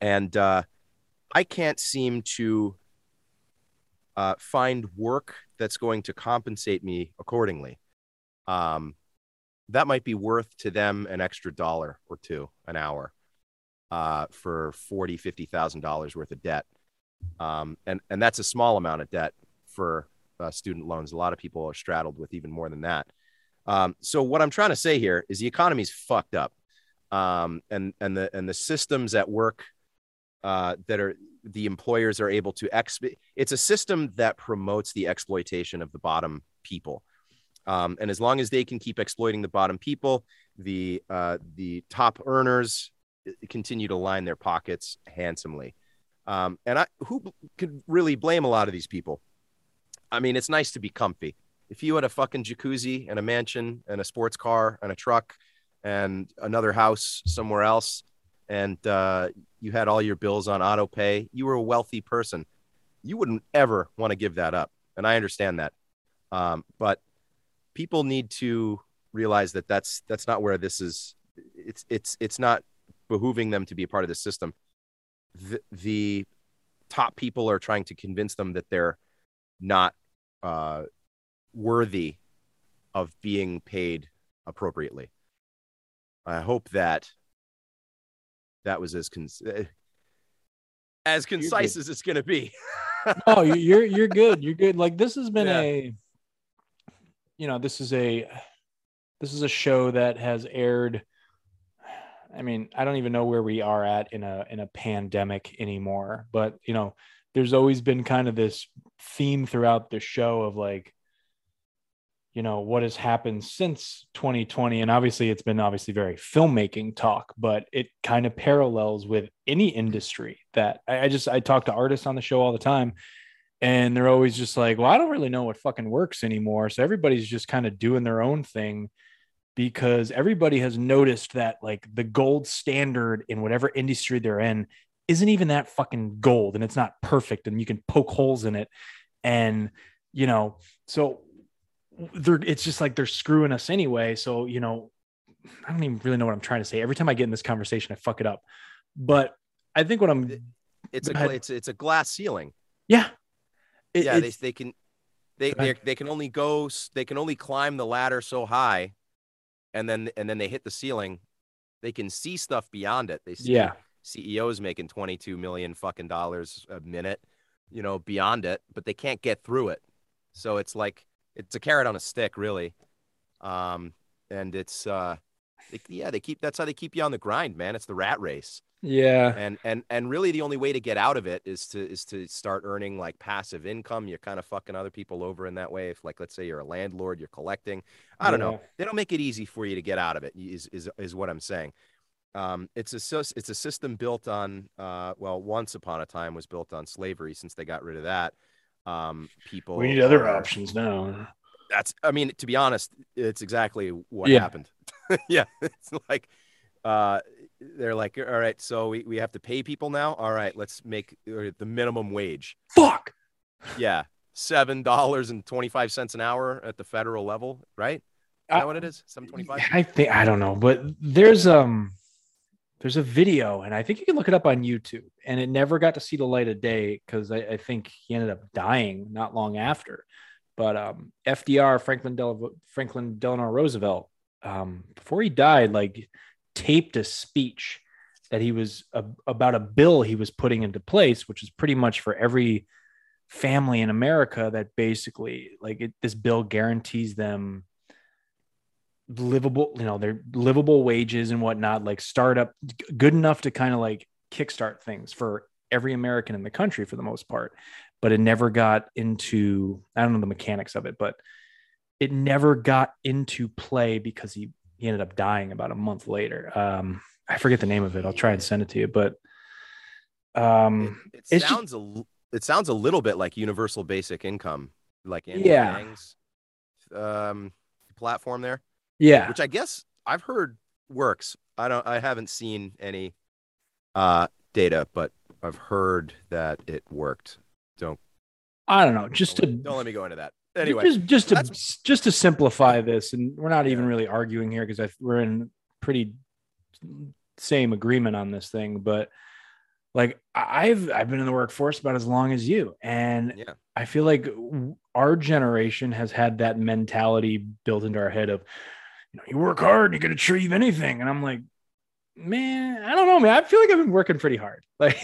and uh, I can't seem to uh, find work that's going to compensate me accordingly. Um, that might be worth to them an extra dollar or two an hour uh, for forty, fifty thousand dollars worth of debt, um, and and that's a small amount of debt for uh, student loans. A lot of people are straddled with even more than that. Um, so what I'm trying to say here is the economy's fucked up, um, and and the and the systems at work uh, that are the employers are able to ex. It's a system that promotes the exploitation of the bottom people, um, and as long as they can keep exploiting the bottom people, the uh, the top earners uh, continue to line their pockets handsomely. Um, and I, who could really blame a lot of these people? I mean, it's nice to be comfy. If you had a fucking jacuzzi and a mansion and a sports car and a truck and another house somewhere else, and uh, you had all your bills on auto pay, you were a wealthy person. You wouldn't ever want to give that up. And I understand that. Um, but people need to realize that that's that's not where this is it's it's it's not behooving them to be a part of the system. The, the top people are trying to convince them that they're not uh, worthy of being paid appropriately. I hope that that was as con- as concise as it's going to be. oh, you're you're good. You're good. Like this has been Yeah. a, you know, this is a, this is a show that has aired. I mean, I don't even know where we are at in a in a pandemic anymore, but you know, there's always been kind of this theme throughout the show of like, you know, what has happened since 2020, and obviously it's been obviously very filmmaking talk, but it kind of parallels with any industry that I, I just I talk to artists on the show all the time and they're always just like, well, I don't really know what fucking works anymore. So everybody's just kind of doing their own thing because everybody has noticed that like the gold standard in whatever industry they're in isn't even that fucking gold and it's not perfect and you can poke holes in it. And, you know, so they're, it's just like they're screwing us anyway. So, you know, I don't even really know what I'm trying to say. Every time I get in this conversation, I fuck it up. But I think what I'm, It's a Go ahead. gla- it's it's a glass ceiling. yeah. It- yeah, they they can they they can only go they can only climb the ladder so high, and then and then they hit the ceiling. They can see stuff beyond it. They see yeah. CEOs making 22 million fucking dollars a minute, you know, beyond it, but they can't get through it. So it's like it's a carrot on a stick, really. Um, and it's uh, they, yeah, they keep that's how they keep you on the grind, man. It's the rat race Yeah. and and and really the only way to get out of it is to is to start earning like passive income you're kind of fucking other people over in that way if like let's say you're a landlord you're collecting i don't Yeah. know they don't make it easy for you to get out of it is is, is what i'm saying um, it's a it's a system built on uh, well once upon a time was built on slavery. Since they got rid of that um, people We need other are- options now. that's i mean to be honest it's exactly what Yeah. happened. Yeah it's like uh they're like all right so we, we have to pay people now? All right let's make uh, the minimum wage. Fuck. yeah seven dollars and 25 cents an hour at the federal level right? Is that I- what it is? 725 I think I don't know, but there's um there's a video, and I think you can look it up on YouTube, and it never got to see the light of day because I, I think he ended up dying not long after. But um, FDR, Franklin Del- Franklin Delano Roosevelt, um, before he died, like taped a speech that he was a, about a bill he was putting into place, which is pretty much for every family in America that basically like it, this bill guarantees them livable, you know, their livable wages and whatnot, like startup good enough to kind of like kickstart things for every American in the country for the most part. But it never got into, I don't know the mechanics of it, but it never got into play because he, he ended up dying about a month later. Um, I forget the name of it. I'll try and send it to you, but um, it, it it's just- sounds a it sounds a little bit like universal basic income like Andrew Yeah. Yang's, um platform there yeah, which I guess I've heard works. I don't I haven't seen any uh data, but I've heard that it worked. Don't I don't know, just to don't let me go into that. Anyway, just just to just to simplify this, and we're not even really arguing here because we're in pretty same agreement on this thing. But like I've I've been in the workforce about as long as you, and yeah. I feel like our generation has had that mentality built into our head of, you know, you work hard, and you can achieve anything, and I'm like, man, I don't know, man. I feel like I've been working pretty hard. Like,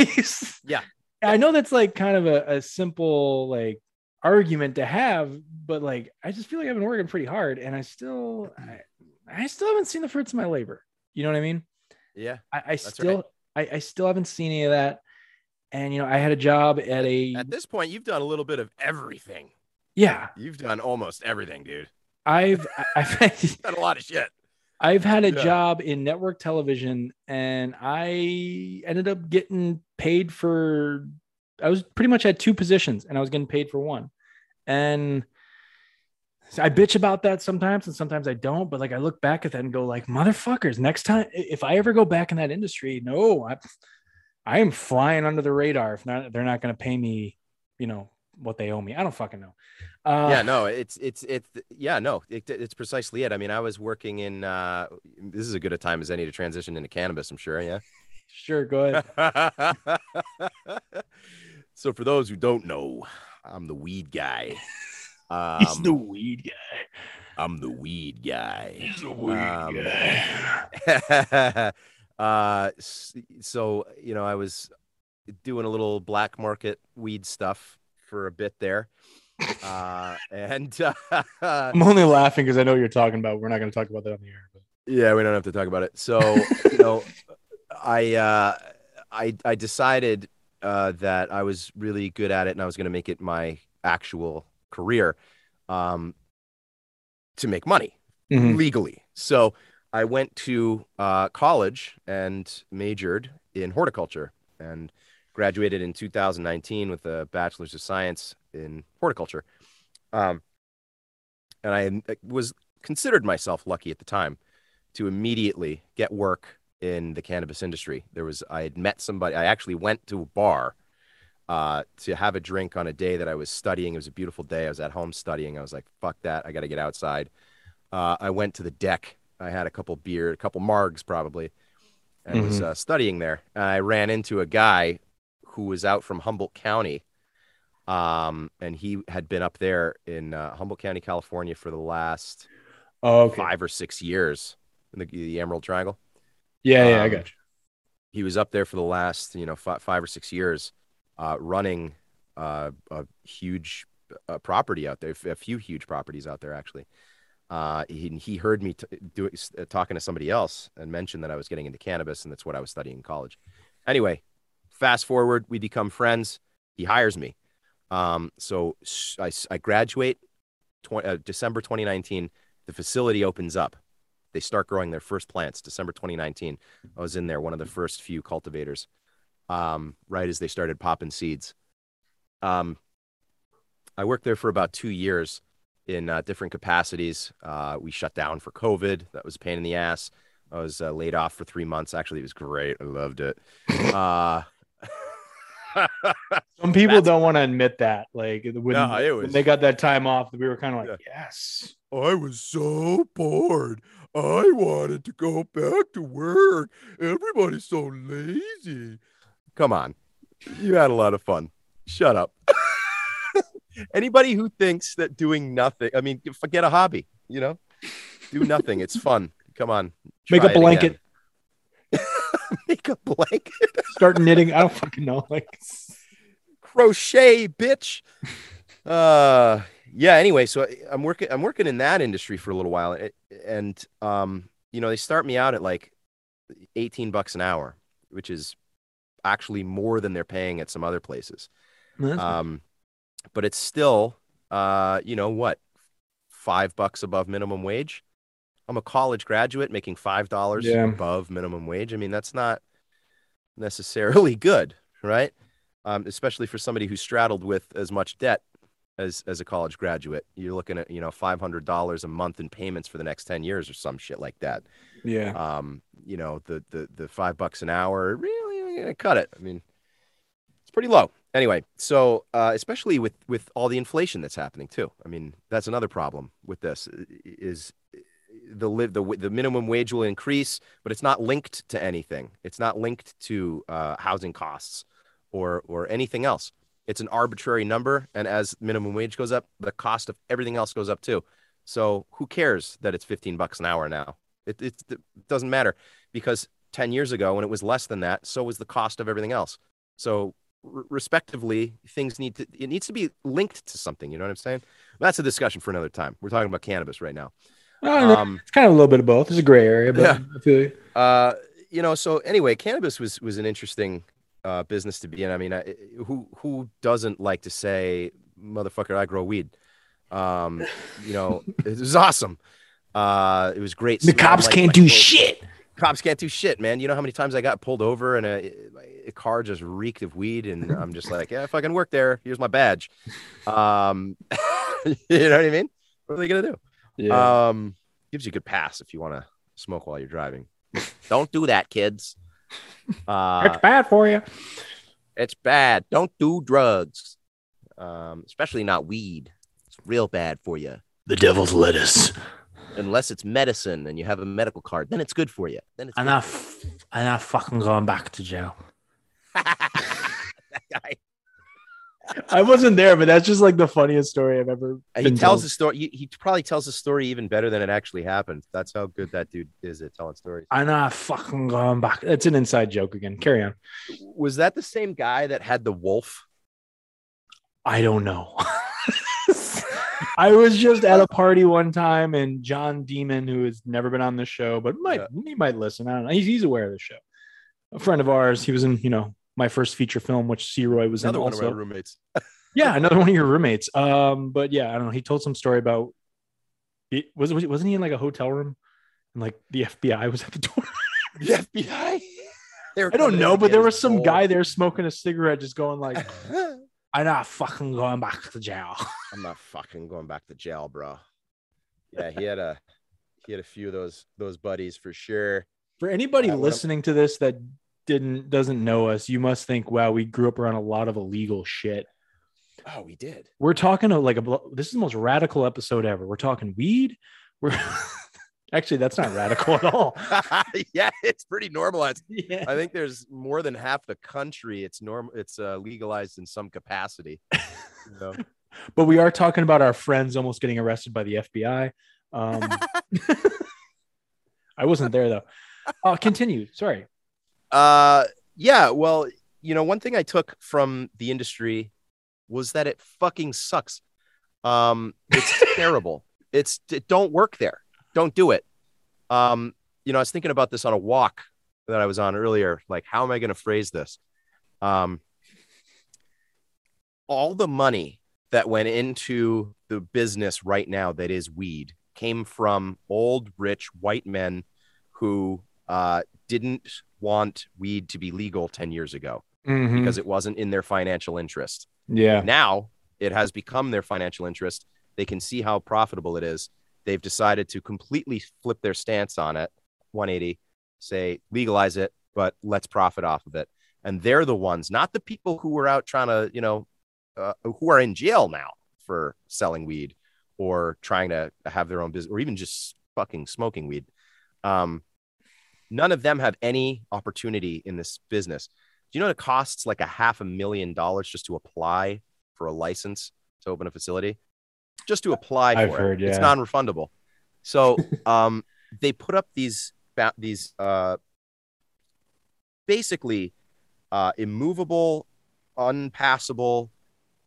Yeah. I know that's like kind of a, a simple like argument to have, but like I just feel like I've been working pretty hard, and I still, I, I still haven't seen the fruits of my labor. You know what I mean? Yeah. I, I still, right. I, I still haven't seen any of that. And you know, I had a job at a At this point, you've done a little bit of everything. yeah. You've done almost everything, dude. I've I've done a lot of shit. I've had a Yeah. job in network television and I ended up getting paid for I was pretty much had two positions and I was getting paid for one. And I bitch about that sometimes and sometimes I don't, but like I look back at that and go like motherfuckers, next time if I ever go back in that industry, no, I I am flying under the radar if not they're not going to pay me, you know, what they owe me. I don't fucking know. Uh, yeah, no, it's it's it's yeah, no, it, it's precisely it. I mean, I was working in. uh This is as good a time as any to transition into cannabis. I'm sure. Yeah. Sure, go ahead. so, for those who don't know, I'm the weed guy. Um, He's the weed guy. I'm the weed guy. He's the weed Um, guy. uh, so you know, I was doing a little black market weed stuff for a bit there, uh, and uh, I'm only laughing because I know what you're talking about. We're not going to talk about that on the air. But yeah, we don't have to talk about it. So you know, I uh, I I decided uh, that I was really good at it, and I was going to make it my actual career, um, to make money Mhm. legally. So I went to uh, college and majored in horticulture and graduated in 2019 with a bachelor's of science in horticulture. Um, and I was considered myself lucky at the time to immediately get work in the cannabis industry. There was I had met somebody. I actually went to a bar uh, to have a drink on a day that I was studying. It was a beautiful day. I was at home studying. I was like, "Fuck that! I got to get outside." Uh, I went to the deck. I had a couple beer, a couple margs probably, and was uh, studying there. And I ran into a guy who was out from Humboldt County, um, and he had been up there in uh, Humboldt County, California, for the last oh, okay. five or six years in the, the Emerald Triangle. Yeah, yeah, I um, got you. He was up there for the last, you know, five, five or six years, uh, running uh, a huge uh, property out there, a few huge properties out there actually. Uh, he, he heard me t- do, uh, talking to somebody else and mentioned that I was getting into cannabis, and that's what I was studying in college. Anyway, fast forward, we become friends. He hires me. Um, so I graduate tw- uh, December 2019. The facility opens up. They start growing their first plants December 2019. I was in there, one of the first few cultivators, um, right as they started popping seeds. Um, I worked there for about two years in uh, different capacities. Uh, we shut down for COVID. That was a pain in the ass. I was uh, laid off for three months. Actually, it was great. I loved it. Some people That's- don't want to admit that. Like when, No, it when they got that time off, we were kind of like, yes. I was so bored. I wanted to go back to work. Everybody's so lazy. Come on. You had a lot of fun. Shut up. Anybody who thinks that doing nothing, I mean, forget a hobby, you know? Do nothing. It's fun. Come on. Make a blanket. Make a blanket. Start knitting. I don't fucking know. Like, Crochet, bitch. Uh yeah, anyway, so I'm working I'm working in that industry for a little while and, and um you know, they start me out at like 18 bucks an hour, which is actually more than they're paying at some other places. Um, but it's still, uh, you know what, five bucks above minimum wage. I'm a college graduate making five dollars Yeah. above minimum wage. I mean, that's not necessarily good, right? Um, especially for somebody who straddled with as much debt as as a college graduate. You're looking at you know five hundred dollars a month in payments for the next ten years or some shit like that. yeah. Um, you know, the the the five bucks an hour really cut it. I mean, it's pretty low. Anyway, so uh, especially with with all the inflation that's happening too. I mean, that's another problem with this is the li- the the minimum wage will increase, but it's not linked to anything. It's not linked to uh, housing costs or or anything else. It's an arbitrary number, and as minimum wage goes up, the cost of everything else goes up too. So who cares that it's 15 bucks an hour now? It, it, it doesn't matter because 10 years ago, when it was less than that, so was the cost of everything else. So, respectively, things need to, it needs to be linked to something. You know what I'm saying? That's a discussion for another time. We're talking about cannabis right now. I don't know. Um, it's kind of a little bit of both. It's a gray area, but Yeah. I feel you. uh, you know, so anyway, cannabis was, was an interesting uh, business to be in. I mean, I, who, who doesn't like to say, motherfucker, I grow weed? Um, you know, it was awesome. Uh, it was great. The cops like can't my do clothes. shit. cops can't do shit, man. You know how many times I got pulled over and a, a car just reeked of weed, and I'm just like, yeah, if I can work there, here's my badge. Um, you know what I mean? What are they gonna do? Yeah. Um, gives you a good pass if you want to smoke while you're driving. Don't do that, kids. Uh, it's bad for you. it's bad. Don't do drugs. um, especially not weed. It's real bad for you. The devil's lettuce. Unless it's medicine and you have a medical card, then it's good for you. Then it's I'm good not, for f- I'm fucking going back to jail. you. that guy. I wasn't there, but that's just like the funniest story I've ever. He tells told. the story. He, he probably tells the story even better than it actually happened. That's how good that dude is at telling stories. I'm not fucking going back. That's an inside joke again. Carry on. Was that the same guy that had the wolf? I don't know. I was just at a party one time, and John Demon, who has never been on the show, but might he might listen. I don't know. He's, he's aware of the show. A friend of ours. He was in, you know, my first feature film, which C. Roy was Another in one also. of my roommates. Yeah, another one of your roommates. Um, but yeah, I don't know. He told some story about it was was wasn't he in like a hotel room and like the FBI was at the door. The FBI. I don't know, but there was some guy there smoking a cigarette, just going like, "I'm not fucking going back to jail." I'm not fucking going back to jail, bro. Yeah, he had a he had a few of those those buddies for sure. For anybody Uh, listening to this that didn't doesn't know us, you must think, "Wow, we grew up around a lot of illegal shit." Oh, we did. We're talking of like a this is the most radical episode ever. We're talking weed. We're actually that's not radical at all. yeah, it's pretty normalized. Yeah. I think there's more than half the country. It's norm. It's uh, legalized in some capacity. Know? but we are talking about our friends almost getting arrested by the FBI. Um, I wasn't there though. Uh, continue. Sorry. Uh, yeah. Well, you know, one thing I took from the industry was that it fucking sucks. Um, it's terrible. It's it don't work there. Don't do it. Um, you know, I was thinking about this on a walk that I was on earlier. Like, how am I going to phrase this? Um, all the money that went into the business right now that is weed came from old rich white men who uh, didn't want weed to be legal 10 years ago Mhm. because it wasn't in their financial interest. yeah. Now it has become their financial interest. They can see how profitable it is. They've decided to completely flip their stance on it 180, say legalize it, but let's profit off of it. And they're the ones, not the people who were out trying to, you know, uh, who are in jail now for selling weed or trying to have their own business or even just fucking smoking weed. Um, none of them have any opportunity in this business. Do you know it costs like a half a million dollars just to apply for a license to open a facility? Just to apply for I've it. heard, It's yeah. non-refundable. So um, they put up these these uh, basically uh, immovable, unpassable,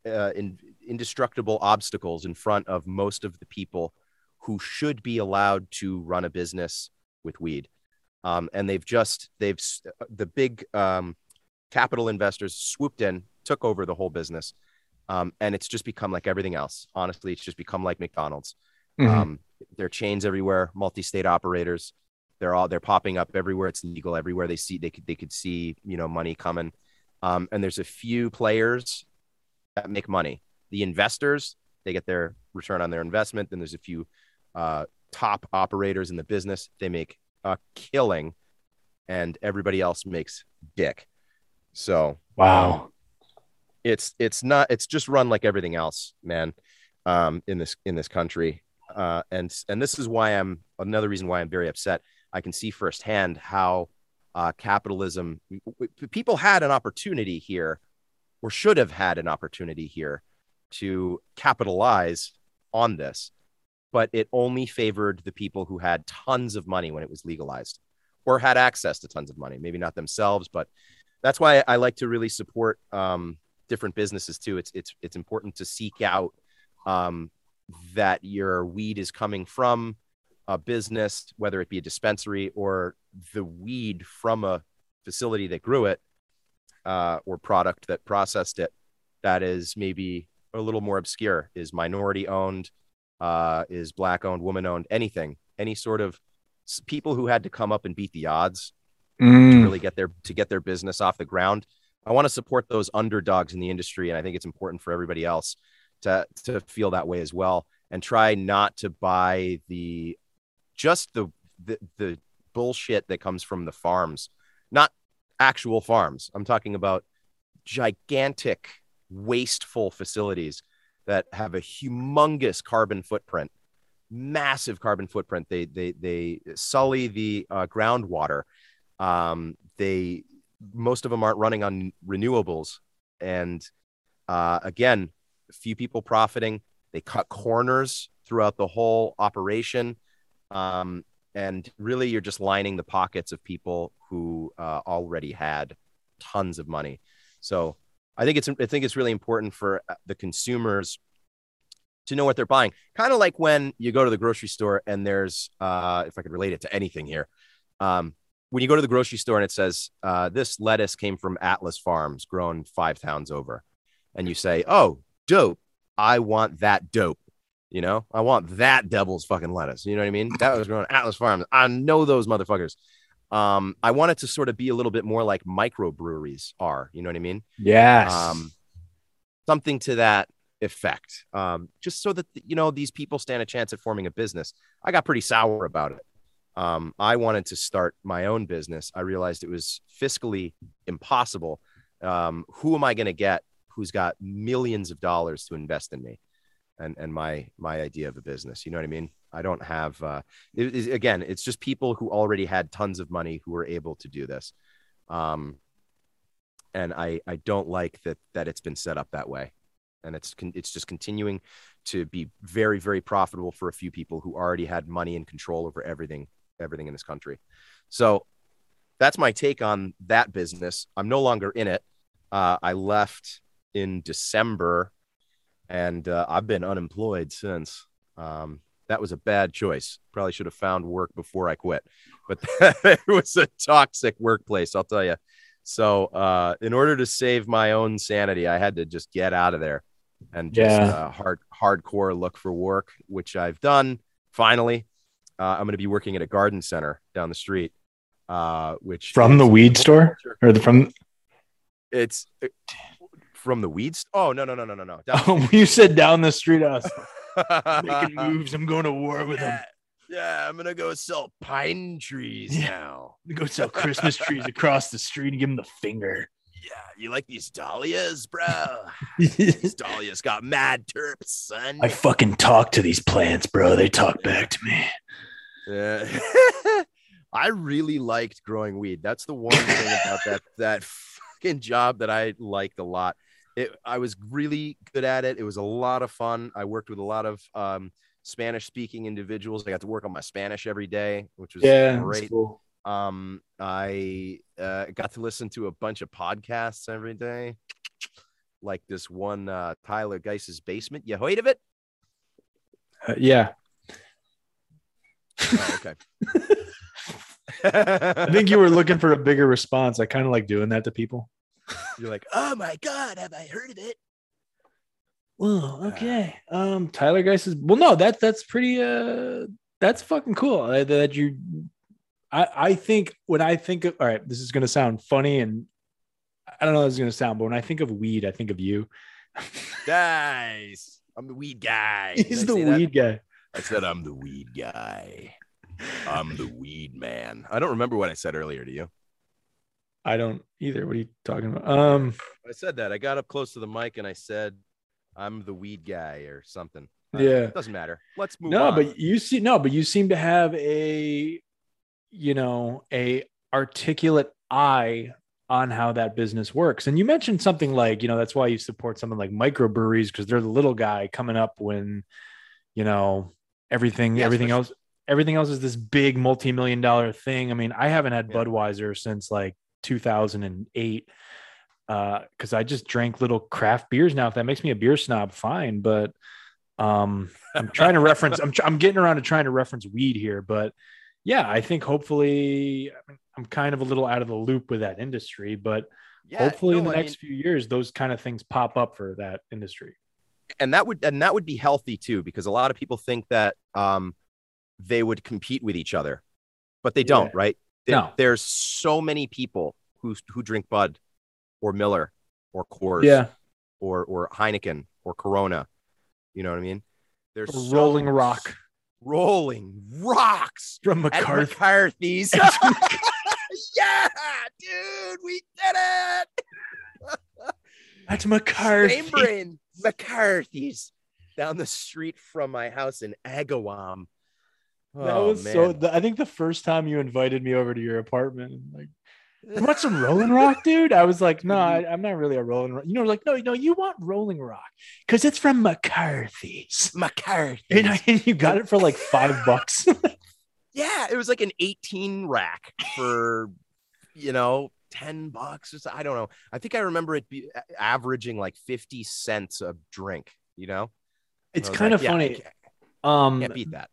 uh, in, indestructible obstacles in front of most of the people who should be allowed to run a business with weed. Um, and they've just they've the big um, capital investors swooped in, took over the whole business, um, and it's just become like everything else. Honestly, it's just become like McDonald's. Mhm. Um, there are chains everywhere, multi-state operators. They're all they're popping up everywhere. It's legal everywhere. They see they could they could see you know money coming, um, and there's a few players that make money. The investors they get their return on their investment. Then there's a few uh, top operators in the business. They make a killing, and everybody else makes dick. So wow. it's it's not it's just run like everything else man um in this in this country uh and and this is why i'm another reason why i'm very upset i can see firsthand how uh capitalism w- people had an opportunity here or should have had an opportunity here to capitalize on this but it only favored the people who had tons of money when it was legalized or had access to tons of money maybe not themselves but that's why I like to really support um, different businesses too. It's it's it's important to seek out um, that your weed is coming from a business, whether it be a dispensary or the weed from a facility that grew it uh, or product that processed it. That is maybe a little more obscure. Is minority owned? Uh, is black owned, woman owned? Anything? Any sort of people who had to come up and beat the odds to Mm. really get their to get their business off the ground. I want to support those underdogs in the industry, and I think it's important for everybody else to to feel that way as well, and try not to buy the just the the, the bullshit that comes from the farms, not actual farms. I'm talking about gigantic wasteful facilities that have a humongous carbon footprint, massive carbon footprint. They they they sully the uh, groundwater. Um, they most of them aren't running on renewables, and uh, again, few people profiting. They cut corners throughout the whole operation. Um, and really, you're just lining the pockets of people who uh, already had tons of money. So I think it's I think it's really important for uh, the consumers to know what they're buying. Kind of like when you go to the grocery store and there's, uh, if I could relate it to anything here, um, when you go to the grocery store and it says uh, this lettuce came from Atlas Farms, grown five towns over, and you say, "Oh, dope! I want that dope." You know, I want that devil's fucking lettuce. You know what I mean? That was grown Atlas Farms. I know those motherfuckers. Um, I want it to sort of be a little bit more like microbreweries are. You know what I mean? Yes. Um, something to that effect. Um, just so that you know these people stand a chance at forming a business. I got pretty sour about it. Um, I wanted to start my own business. I realized it was fiscally impossible. Um, who am I going to get who's got millions of dollars to invest in me? And and my my idea of a business. You know what I mean? I don't have. Uh, it, it, again, it's just people who already had tons of money who were able to do this. Um, and I I don't like that that it's been set up that way and it's it's just continuing to be very very profitable for a few people who already had money and control over everything everything in this country so that's my take on that business i'm no longer in it uh, i left in december and uh, i've been unemployed since um, that was a bad choice probably should have found work before i quit but it was a toxic workplace i'll tell you so uh, in order to save my own sanity i had to just get out of there and just Yeah. uh, hard hardcore look for work, which I've done finally. Uh, I'm going to be working at a garden center down the street, uh, which From the weed store or the, from It's uh, from the weeds. Oh no no no no no no. Down you said down the street. The making moves. I'm going to war with them. yeah, yeah, I'm gonna go sell pine trees Yeah. now. Go sell Christmas trees across the street and give them the finger. Yeah, you like these dahlias, bro? these dahlias got mad terps, son. I fucking talk to these plants, bro. They talk back to me. Yeah. I really liked growing weed. That's the one thing about that that fucking job that I liked a lot. It, I was really good at it. It was a lot of fun. I worked with a lot of um, Spanish speaking individuals. I got to work on my Spanish every day, which was Yeah, great. cool. Um, I uh, got to listen to a bunch of podcasts every day, like this one uh, Tyler Geiss's basement. You heard of it? Uh, yeah, Oh, okay. I think you were looking for a bigger response. I kind of like doing that to people. You're like, oh my god, have I heard of it? Well, okay. Um, Tyler Geis is well. No, that's that's pretty. Uh, that's fucking cool. Uh, that you, I I think when I think of all right, this is gonna sound funny and I don't know how this is gonna sound, but when I think of weed, I think of you. Nice. I'm the weed guy. He's the say that? weed guy. I said I'm the weed guy. I'm the weed man. I don't remember what I said earlier to you. I don't either. What are you talking about? Um, I said that. I got up close to the mic and I said I'm the weed guy or something. Uh, Yeah. Doesn't matter. Let's move no, on. but you see, no, but you seem to have a, you know, a articulate eye on how that business works. And you mentioned something like, you know, that's why you support something like microbreweries because they're the little guy coming up when, you know, everything, Yeah, everything else, everything else is this big multi-million dollar thing. I mean, I haven't had Yeah. Budweiser since like 2008 uh because i just drank little craft beers now. If that makes me a beer snob fine but um i'm trying to reference I'm, I'm getting around to trying to reference weed here but yeah i think hopefully mean, i'm kind of a little out of the loop with that industry but yeah, hopefully in the I next few years those kind of things pop up for that industry. And that would and that would be healthy too because a lot of people think that um they would compete with each other but they don't right There- No. there's so many people who who drink bud or miller or coors yeah or or heineken or corona you know what i mean there's so- rolling rock rolling rocks from mccarthy mccarthy's yeah dude we did it That's McCarthy. Same brain. McCarthy's down the street from my house in Agawam. That Oh, was so. man. The, I think the first time you invited me over to your apartment, like, you want some Rolling Rock, dude? I was like, no, I, I'm not really a Rolling Rock. You know, like, no, no, you want Rolling Rock because it's from McCarthy's, McCarthy. and, I, and you got it for like five bucks. Yeah, it was like an 18 rack for, you know, 10 bucks or so. I don't know. I think I remember it be averaging like 50 cents a drink, you know? it's kind like, of yeah, funny. Um, can't beat that.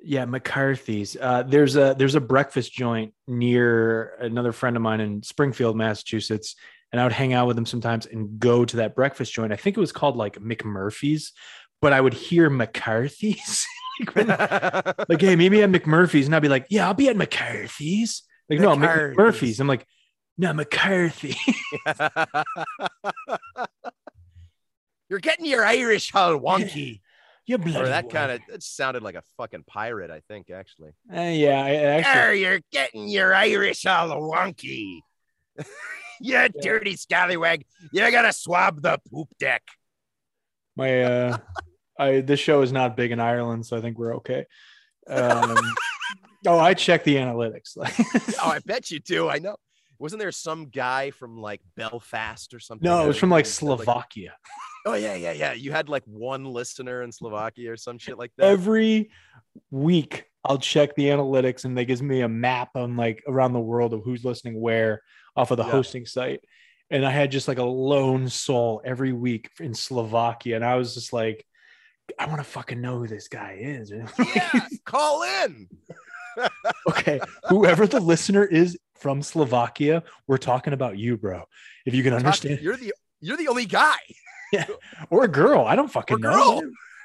Yeah, McCarthy's. Uh, there's a there's a breakfast joint near another friend of mine in Springfield, Massachusetts, and I would hang out with him sometimes and go to that breakfast joint. I think it was called like McMurphy's, but I would hear McCarthy's. like, when- like, hey, maybe at McMurphy's, and I'd be like, yeah, I'll be at McCarthy's. Like, no, McMurphy's. I'm like, no, McCarthy. You're getting your Irish all wonky. You bloody or that wag. kind of that sounded like a fucking pirate, I think, actually. Eh, yeah, I, I actually. There, you're getting your Irish all wonky. you dirty scallywag. You gotta swab the poop deck. my uh i this show is not big in ireland so i think we're okay um oh i check the analytics Oh, I bet you do. I know. Wasn't there some guy from like Belfast or something? no it was from like said, like- slovakia oh yeah, yeah, yeah. You had like one listener in Slovakia or some shit like that. every week i'll check the analytics and they gives me a map on like around the world of who's listening where off of the Yeah. hosting site and i had just like a lone soul every week in slovakia and i was just like i want to fucking know who this guy is yeah, call in. okay, whoever the listener is from Slovakia, we're talking about you, bro. If you can understand, You're the you're the only guy. Or a girl, I don't fucking know.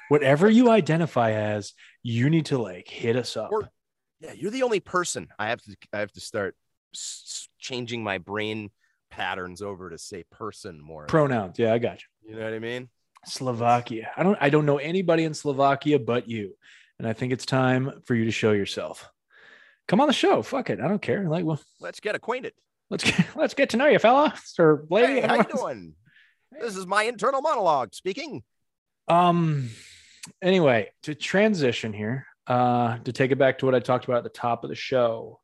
Whatever you identify as, you need to like hit us up. Or- Yeah, you're the only person. I have to I have to start s- changing my brain patterns over to say person more. Pronouns, yeah, I got you. you know what I mean? Slovakia. I don't. I don't know anybody in Slovakia but you, and I think it's time for you to show yourself. Come on the show. Fuck it. I don't care. Like, well, Let's get acquainted. let's get let's get to know you, fella or lady. Hey, how you doing? This is my internal monologue speaking. Um. Anyway, to transition here, uh, to take it back to what I talked about at the top of the show.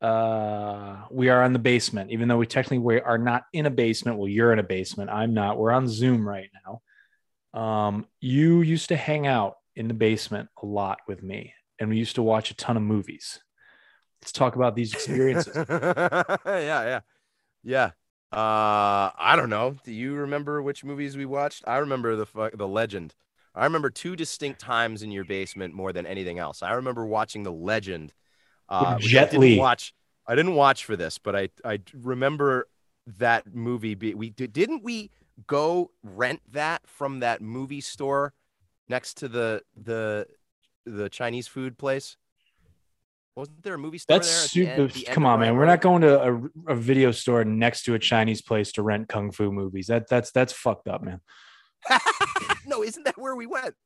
Uh, we are in the basement, even though we technically we are not in a basement. Well, you're in a basement. I'm not. We're on Zoom right now. Um, you used to hang out in the basement a lot with me, and we used to watch a ton of movies. Let's talk about these experiences. yeah, yeah, yeah. Uh, I don't know. Do you remember which movies we watched? I remember the fu- the Legend. I remember two distinct times in your basement more than anything else. I remember watching the Legend. Uh, Jet I didn't Li. watch. I didn't watch for this, but I I remember that movie. Be, we did, didn't we go rent that from that movie store next to the the the Chinese food place? Wasn't there a movie store That's the super. end- the come on, man. We're not going to a, a video store next to a Chinese place to rent kung fu movies. That that's that's fucked up, man. no, isn't that where we went?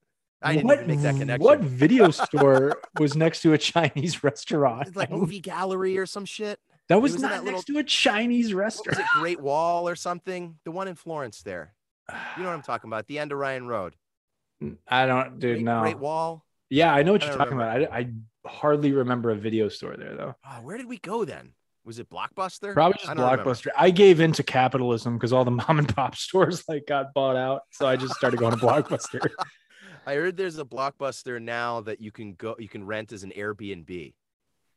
I didn't what, make that connection. What video store was next to a Chinese restaurant? It's like movie gallery or some shit. that was, was not that next little- to a Chinese What was restaurant. it? Great Wall or something? The one in Florence there. You know what I'm talking about? The end of Ryan Road. I don't, dude. Great, no. Great Wall. Yeah, I know what I you're talking about. I, I hardly remember a video store there though. Oh, where did we go then? Was it Blockbuster? Probably just remember. Blockbuster. I gave into capitalism because all the mom and pop stores like got bought out, so I just started going to Blockbuster. I heard there's a Blockbuster now that you can go, you can rent as an Airbnb,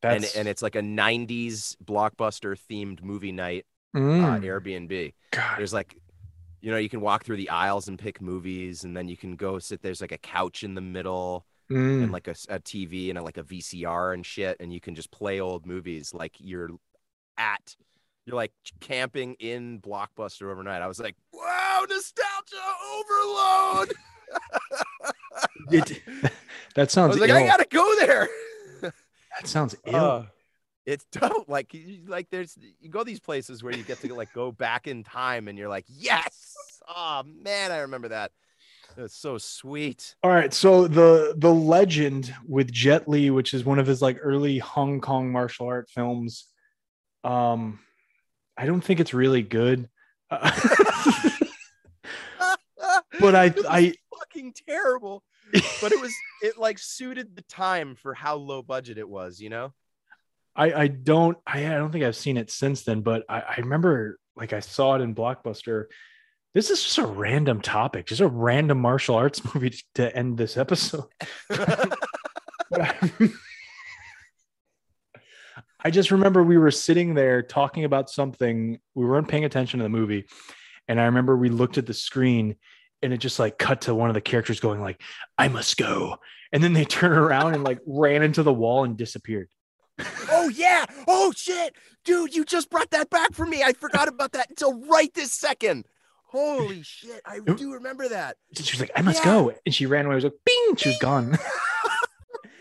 That's and and it's like a '90s Blockbuster themed movie night uh, Mm, Airbnb. God. there's like you know you can walk through the aisles and pick movies and then you can go sit there's like a couch in the middle Mm. and like a tv and a, like a vcr and shit and you can just play old movies like you're at you're like camping in blockbuster overnight i was like wow nostalgia overload It- that i sounds was like ill. i gotta go there that sounds ill. Uh, it's dope. Like, like there's you go these places where you get to like go back in time, and you're like, yes. Oh man, I remember that. It's so sweet. All right, so the the legend with Jet Li, which is one of his like early Hong Kong martial art films, um, I don't think it's really good. Uh, but I, I, fucking terrible. But it was it like suited the time for how low budget it was, you know? I, I don't, I, I don't think I've seen it since then. But I, I remember, like, I saw it in Blockbuster. This is just a random topic, just a random martial arts movie to end this episode. I, just remember we were sitting there talking about something. We weren't paying attention to the movie. And I remember we looked at the screen and it just like cut to one of the characters going like, I must go. And then they turn around and like ran into the wall and disappeared. oh yeah. Oh shit. Dude, you just brought that back for me. I forgot about that until right this second. Holy shit. I do remember that. She was like, I must Yeah. go. And she ran away. I was like, bing, she was gone.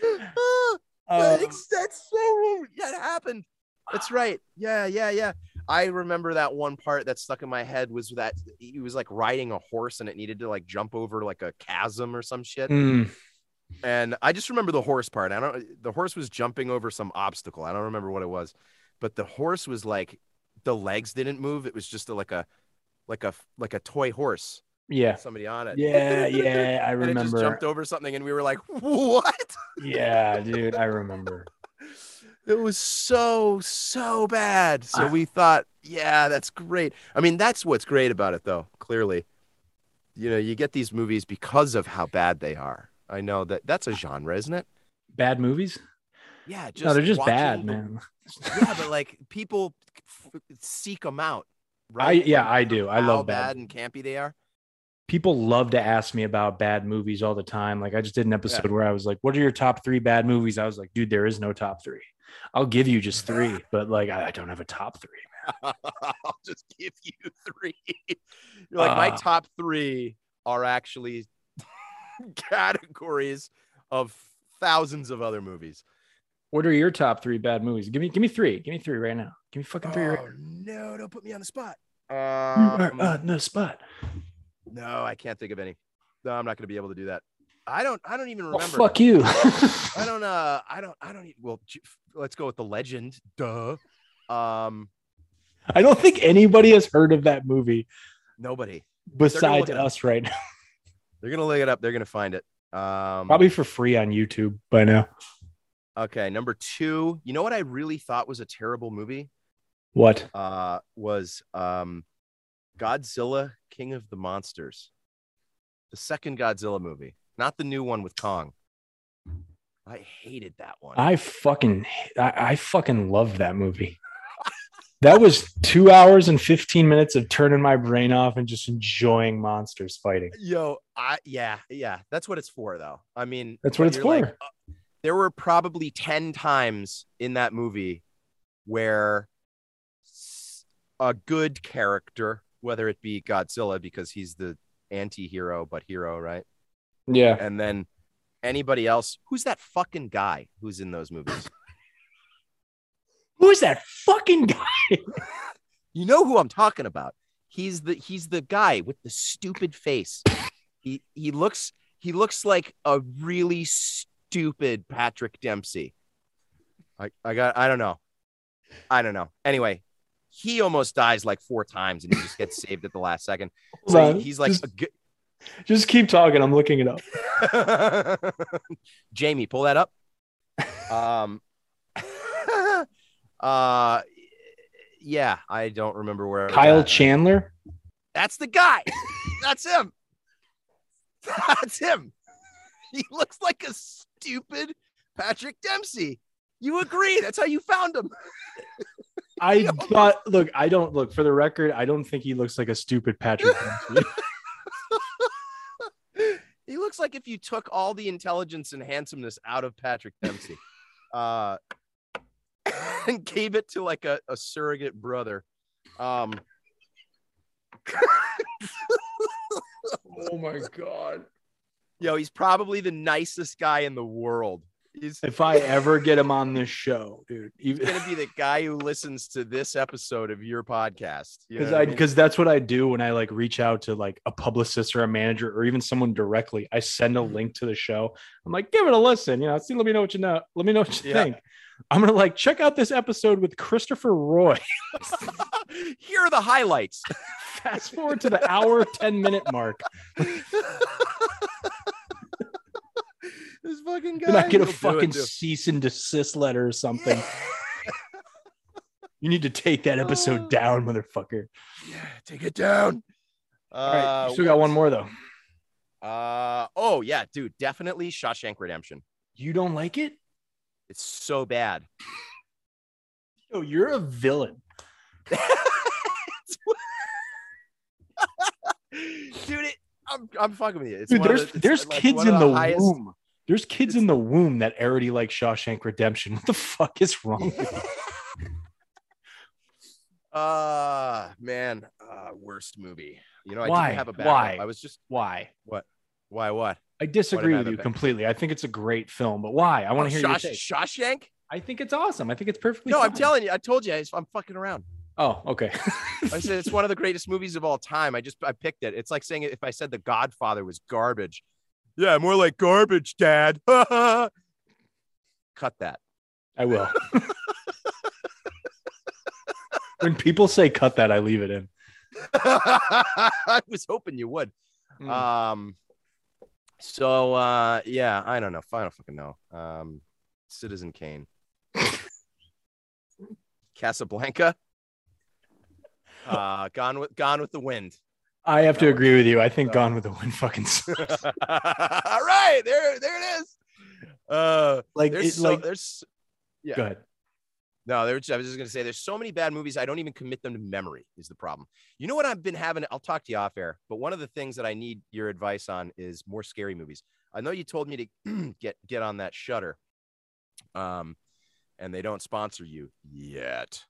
Uh, that's, that's so that happened. That's right. Yeah, yeah, yeah. I remember that one part that stuck in my head was that he was like riding a horse and it needed to like jump over like a chasm or some shit. mm, And I just remember the horse part. I don't the horse was jumping over some obstacle. I don't remember what it was. But the horse was like the legs didn't move. It was just a, like a like a like a toy horse. yeah. Somebody on it. Yeah, yeah. I And it just remember. jumped over something and we were like, "What?" Yeah, dude. I remember. It was so so bad. So Ah. we thought, yeah, that's great. I mean, that's what's great about it, though. Clearly, you know, you get these movies because of how bad they are. I know that that's a genre, isn't it? Bad movies? Yeah, just no, they're just watching bad, man. Yeah, but like people f- seek them out. I yeah, I do. I love bad. bad and campy they are. People love to ask me about bad movies all the time. Like I just did an episode where I was like, "What are your top three bad movies?" I was like, "Dude, there is no top three. I'll give you just three, but like I, I don't have a top three. I'll just give you three. You're like my Ah. top three are actually categories of thousands of other movies. What are your top three bad movies? Give me, give me three. Give me three right now. Give me fucking three. Right Oh, no, don't put me on the spot. You are Um, on the spot. no, I can't think of any. No, I'm not going to be able to do that. I don't. I don't even Oh, remember. fuck you. I don't. Uh, I don't. I don't. Well, let's go with the legend. Duh. Um, I don't think anybody has heard of that movie nobody. besides look it up. us right now. They're gonna look it up. They're gonna find it. Um, Probably for free on YouTube by now. Okay, number two. You know what I really thought was a terrible movie? What? Uh, was um, Godzilla King of the Monsters, the second Godzilla movie, not the new one with Kong. I hated that one. I fucking I, I fucking love that movie. That was two hours and 15 minutes of turning my brain off and just enjoying monsters fighting. Yo, I yeah, yeah. That's what it's for, though. I mean, That's what it's you're like, for. uh, there were probably ten times in that movie where a good character, whether it be Godzilla because he's the anti-hero but hero, right? Yeah. And then anybody else, who's that fucking guy who's in those movies? Who is that fucking guy? You know who I'm talking about. He's the he's the guy with the stupid face. He he looks he looks like a really stupid Patrick Dempsey. I I got I don't know. I don't know. Anyway, he almost dies like four times and he just gets saved at the last second. So on. he's like just, a good just keep talking. I'm looking it up. Jamie, pull that up. Um uh yeah, I don't remember where Kyle at. Chandler. That's the guy. That's him. That's him. He looks like a stupid Patrick Dempsey. You agree? That's how you found him. I thought, look, I don't look for the record. I don't think he looks like a stupid Patrick. Dempsey. he looks like if you took all the intelligence and handsomeness out of Patrick Dempsey, uh, and gave it to like a, a surrogate brother. Um, oh my god! Yo, he's probably the nicest guy in the world. He's If I ever get him on this show, dude, even gonna be the guy who listens to this episode of your podcast. You know because I mean? that's what I do when I like reach out to like a publicist or a manager or even someone directly. I send a mm-hmm. link to the show. I'm like, give it a listen. You know, see, let me know what you know. Let me know what you Yeah. think. I'm gonna like check out this episode with Christopher Roy. Here are the highlights. Fast forward to the hour, 10 minute mark. this fucking guy. Can I get a He'll do it, fucking too. cease and desist letter or something? You need to take that episode Oh. down, motherfucker. Yeah, take it down. All right, Uh, you still got one more though. Uh oh yeah, dude, definitely Shawshank Redemption. You don't like it? It's so bad. Oh, you're a villain. dude, it, I'm I'm fucking with you. It's Dude, there's the- there's like kids in of the, highest- womb. There's kids in the womb that already like Shawshank Redemption. What the fuck is wrong with you? Uh man, uh worst movie. You know, I Why? didn't have a backup. Why? I was just Why? What? Why what? I disagree with you completely. I think it's a great film, but why? I want Oh, to hear your take. Shawshank? I think it's awesome. I think it's perfectly. No, I'm telling you, I told you I'm fucking around. Oh, okay. I said it's one of the greatest movies of all time. I just I picked it. It's like saying if I said The Godfather was garbage. Yeah, more like garbage, Dad. Cut that. I will. when people say cut that, I leave it in. I was hoping you would. Mm. Um. So uh, yeah, I don't know. I don't fucking know. Um, Citizen Kane, Casablanca, uh, Gone with Gone with the Wind. I have to agree with you. I think. Gone with the Wind fucking sucks. All right, there, there it is. Uh, like there's it, so, like there's yeah. go ahead. No, there, I was just gonna say there's so many bad movies I don't even commit them to memory is the problem. You know what I've been having? I'll talk to you off air, but one of the things that I need your advice on is more scary movies. I know you told me to get get on that Shudder, um, and they don't sponsor you yet,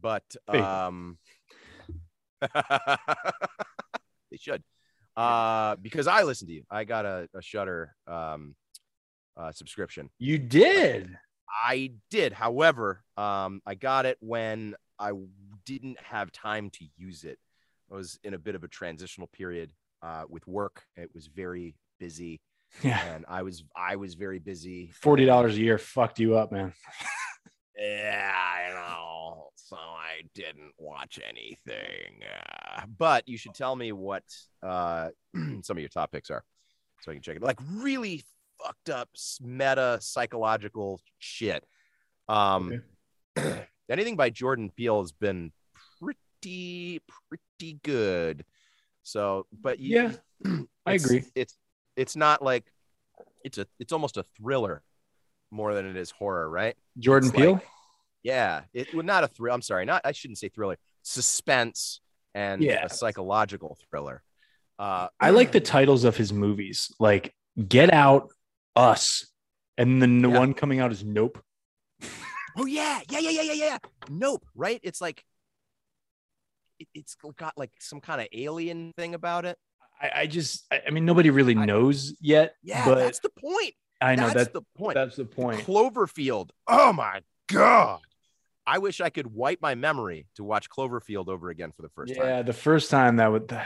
but um, should, uh, because I listen to you. I got a, a Shudder um, uh, subscription. You did. I did. However, um, I got it when I didn't have time to use it. I was in a bit of a transitional period uh, with work. It was very busy, Yeah. and I was I was very busy. Forty dollars a year fucked you up, man. Yeah, I know. So I didn't watch anything. Uh, but you should tell me what uh, some of your top picks are, so I can check it. Like really fucked up meta psychological shit. Um, anything by Jordan Peele has been pretty pretty good. So, but you, Yeah, I agree. It's it's not like it's a it's almost a thriller more than it is horror, right? Jordan It's Peele. like- Yeah, it well, not a thrill. I'm sorry, not I shouldn't say thriller. Suspense and Yeah. a psychological thriller. Uh, I like the titles of his movies, like Get Out, Us, and the Yeah. one coming out is Nope. Oh yeah, yeah, yeah, yeah, yeah, yeah. Nope, right? It's like it, it's got like some kind of alien thing about it. I, I just, I, I mean, nobody really I- knows yet. Yeah, but that's the point. I know that's that the point. that's the point. Cloverfield. Oh my god. I wish I could wipe my memory to watch Cloverfield over again for the first yeah, time. Yeah, the first time that would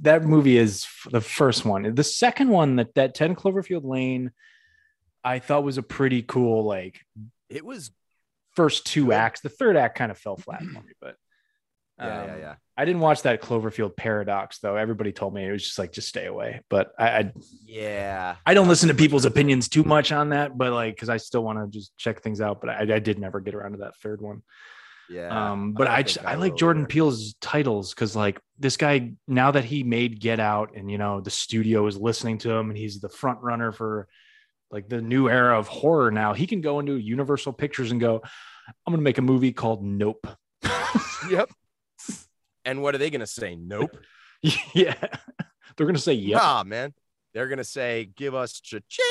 that movie is the first one. The second one that that 10 Cloverfield Lane I thought was a pretty cool like It was first two acts. The third act kind of fell flat for me, but yeah, yeah, um, yeah. I didn't watch that Cloverfield Paradox though. Everybody told me it was just like just stay away. But I I, Yeah. I don't listen to people's opinions too much on that, but like because I still want to just check things out. But I, I did never get around to that third one. Yeah. um but don't i just i, like jordan either. peele's titles because like this guy now that he made get out and you know the studio is listening to him and he's the front runner for like the new era of horror now he can go into universal pictures and go i'm gonna make a movie called nope Yep. And what are they gonna say? Nope. yeah they're gonna say yep Nah, man. They're gonna say, give us cha-ching.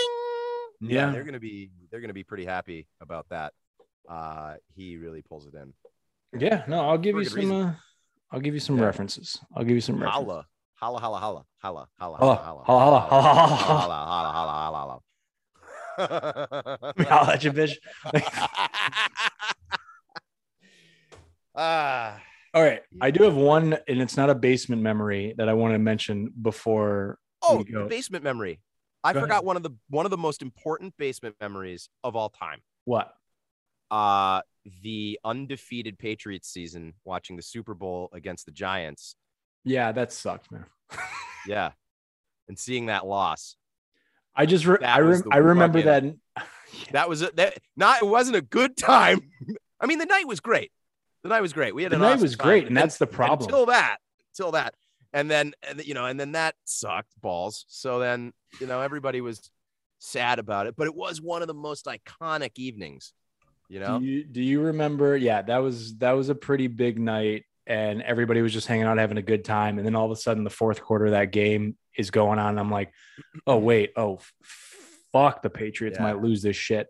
Yeah. they're gonna be they're gonna be pretty happy about that. Uh he really pulls it in. yeah no i'll give For you some uh, i'll give you some Yeah. references i'll give you some references. Holla. Holla, holla, holla, holla, holla, Holla, holla, holla, holla, holla, holla, holla, holla, holla, holla, holla. I'll let you bitch Ah, all right i do have one and it's not a basement memory that i want to mention before oh, we go. the basement memory. I Go forgot ahead. one of the one of the most important basement memories of all time. what uh, the undefeated Patriots season, watching the Super Bowl against the Giants. Yeah, that sucked, man. Yeah, and seeing that loss. I just re- I, rem- I remember that. fucking- That was a, that not. It wasn't a good time. I mean, the night was great. The night was great. We had The an night awesome was great, and then- that's the problem. Until that, until that, and then and you know, and then that sucked balls. So then you know, everybody was sad about it, but it was one of the most iconic evenings. You know, Do you do you remember? Yeah, that was that was a pretty big night, and everybody was just hanging out, having a good time. And then all of a sudden, the fourth quarter of that game is going on. And I'm like, oh wait, oh fuck, the Patriots Yeah. might lose this shit.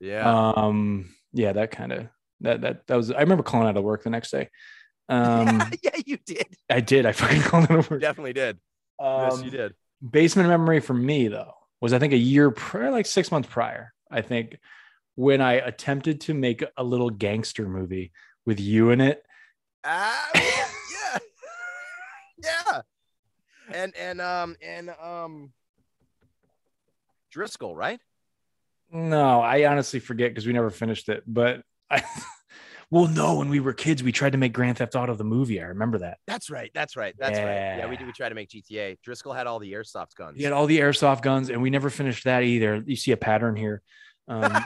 yeah. Um, yeah, that kind of that that that was. I remember calling out of work the next day. Um, yeah, you did. I did. I fucking called out of You work. definitely did. yes, Um, you did. basement memory for me though was I think a year prior, like six months prior, I think, when I attempted to make a little gangster movie with you in it. Ah, yeah, yeah. And and um and um Driscoll, right? No, I honestly forget because we never finished it. But I, well, no, when we were kids, we tried to make Grand Theft Auto the movie. I remember that. That's right. That's right. That's right. Yeah, we did. We tried to make GTA. Driscoll had all the airsoft guns. He had all the airsoft guns, and we never finished that either. You see a pattern here. Um,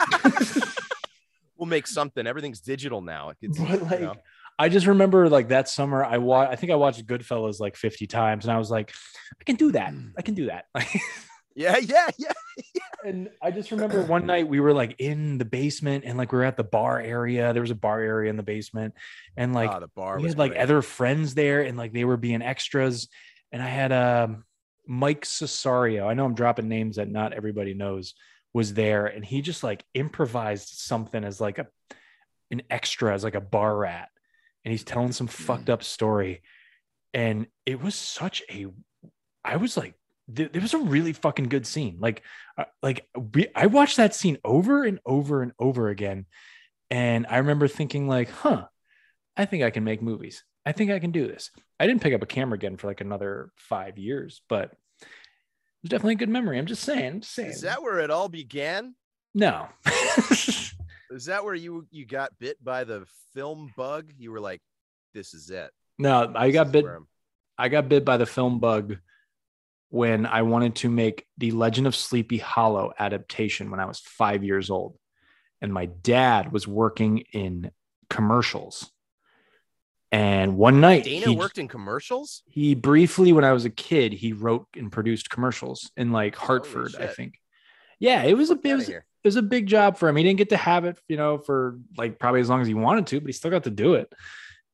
we'll make something. Everything's digital now. It's, But, you like, know. I just remember like that summer I wa- I think I watched Goodfellas like 50 times and I was like I can do that. I can do that. Yeah, yeah, yeah. and I just remember one night we were like in the basement and like we were at the bar area. There was a bar area in the basement and like Ah, the bar we was had like great. other friends there and like they were being extras and I had um Mike Cesario. I know I'm dropping names that not everybody knows was there and he just like improvised something as like a an extra as like a bar rat and he's telling some fucked up story and it was such a I was like th- it was a really fucking good scene. Like uh, like we, I watched that scene over and over and over again. And I remember thinking like huh I think I can make movies. I think I can do this. I didn't pick up a camera again for like another 5 years but it was definitely a good memory. I'm just saying I'm just saying. Is that where it all began? no. Is that where you you got bit by the film bug? You were like, "This is it." no I got bit I got bit by the film bug when I wanted to make the Legend of Sleepy Hollow adaptation when I was five years old. And my dad was working in commercials. And one night, Dana he, worked in commercials. he briefly, when I was a kid, he wrote and produced commercials in like Hartford, I think. Yeah, it was a it was, it was a big job for him. He didn't get to have it, you know, for like probably as long as he wanted to, but he still got to do it.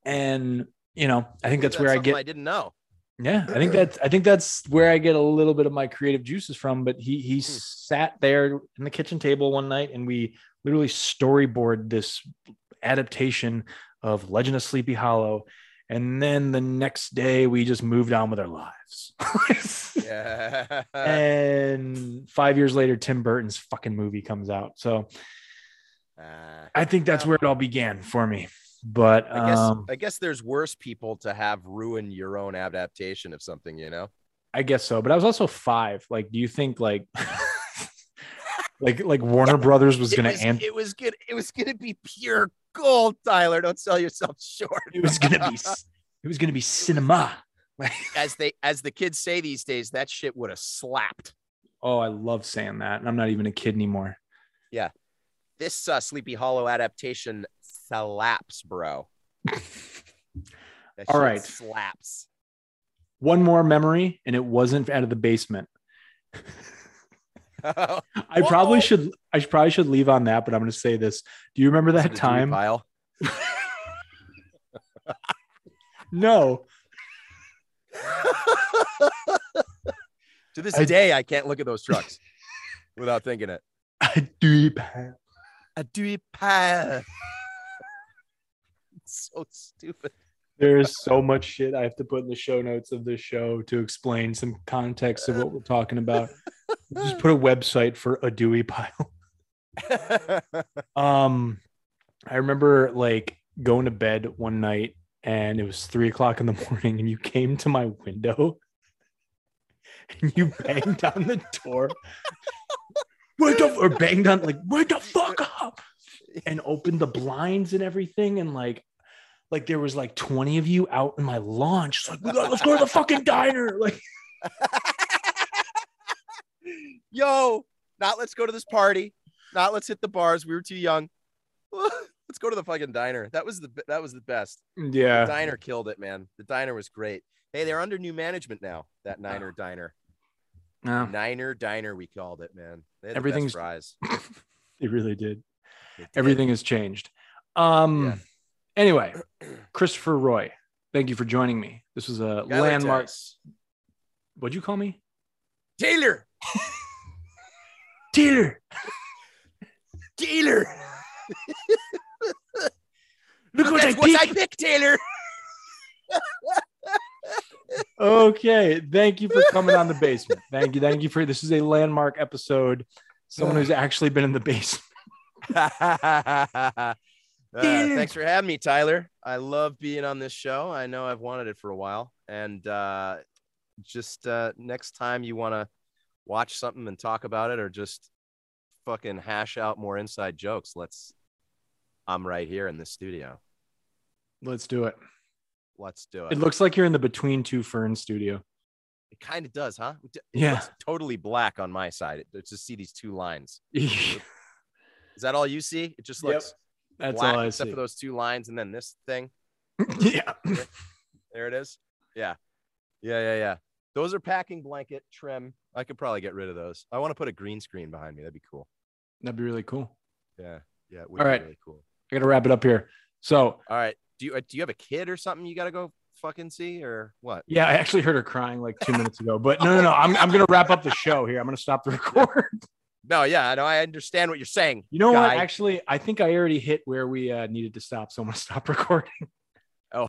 And you know, I think that's where I get I didn't know. Yeah, I think that's I think that's where I get a little bit of my creative juices from. But he he sat there in the kitchen table one night and we literally storyboard this adaptation of Legend of Sleepy Hollow. And then the next day we just moved on with our lives. Yeah. and five years later, Tim Burton's fucking movie comes out. So Ah. I think that's where it all began for me. But I guess um, I guess there's worse people to have ruin your own adaptation of something, you know. I guess so. But I was also five. Like, do you think like like like Warner Brothers was gonna was, an- it was good. It was gonna be pure gold, Tyler. Don't sell yourself short. it was gonna be it was gonna be cinema. as they as the kids say these days, that shit would have slapped. Oh, I love saying that. And I'm not even a kid anymore. Yeah. This uh, Sleepy Hollow adaptation slaps, bro. That All right. slaps. One more memory, and it wasn't out of the basement. I probably should I probably should leave on that, but I'm gonna say this. Do you remember that time? Pile. No. to this I- day, I can't look at those trucks without thinking it. I do A deep pile. so stupid. There's so much shit I have to put in the show notes of this show to explain some context of what we're talking about. Just put a website for a Dewey pile. Um, I remember like going to bed one night and it was three o'clock in the morning, and you came to my window and you banged on the door. Wake up or banged on like wake the fuck up. and opened the blinds and everything. And like, like there was like 20 of you out in my launch. It's like, we gotta, let's go to the fucking diner. Like, Yo, not let's go to this party. Not let's hit the bars. We were too young. let's go to the fucking diner. That was the that was the best. The yeah. diner killed it, man. The diner was great. Hey, they're under new management now. That Niner Diner. No, Niner Diner, we called it, man. They had the Everything's- best fries. it really did. They did. Everything has changed. Um, Yeah. Anyway, Christopher Roy, thank you for joining me. This was a landmark. What'd you call me? Taylor. Taylor. Taylor. Look what I That's what I picked, Taylor. Okay, thank you for coming on the basement. Thank you, thank you for this is a landmark episode. Someone who's actually been in the basement. Uh, thanks for having me, Tyler. I love being on this show. I know I've wanted it for a while. And uh, just uh, next time you want to watch something and talk about it or just fucking hash out more inside jokes, let's. I'm right here in the studio. Let's do it. Let's do it. It looks like you're in the Between Two Ferns studio. It kind of does, huh? It Yeah. looks totally black on my side. It, just see these two lines. Is that all you see? It just Yep. Looks black all I except see. for those two lines and then this thing. yeah. There it is. Yeah. Yeah, yeah, yeah. Those are packing blanket trim. I could probably get rid of those. I want to put a green screen behind me. That'd be cool. That'd be really cool. Yeah. Yeah. It would All be really cool. I gotta wrap it up here. So All right. Do you uh, do you have a kid or something you got to go fucking see or what? yeah, I actually heard her crying like two minutes ago. But no, no, no. I'm I'm gonna wrap up the show here. I'm gonna stop the record. No, yeah, I know. I understand what you're saying. You know guy. what? Actually, I think I already hit where we uh, needed to stop. So I'm gonna stop recording. Oh.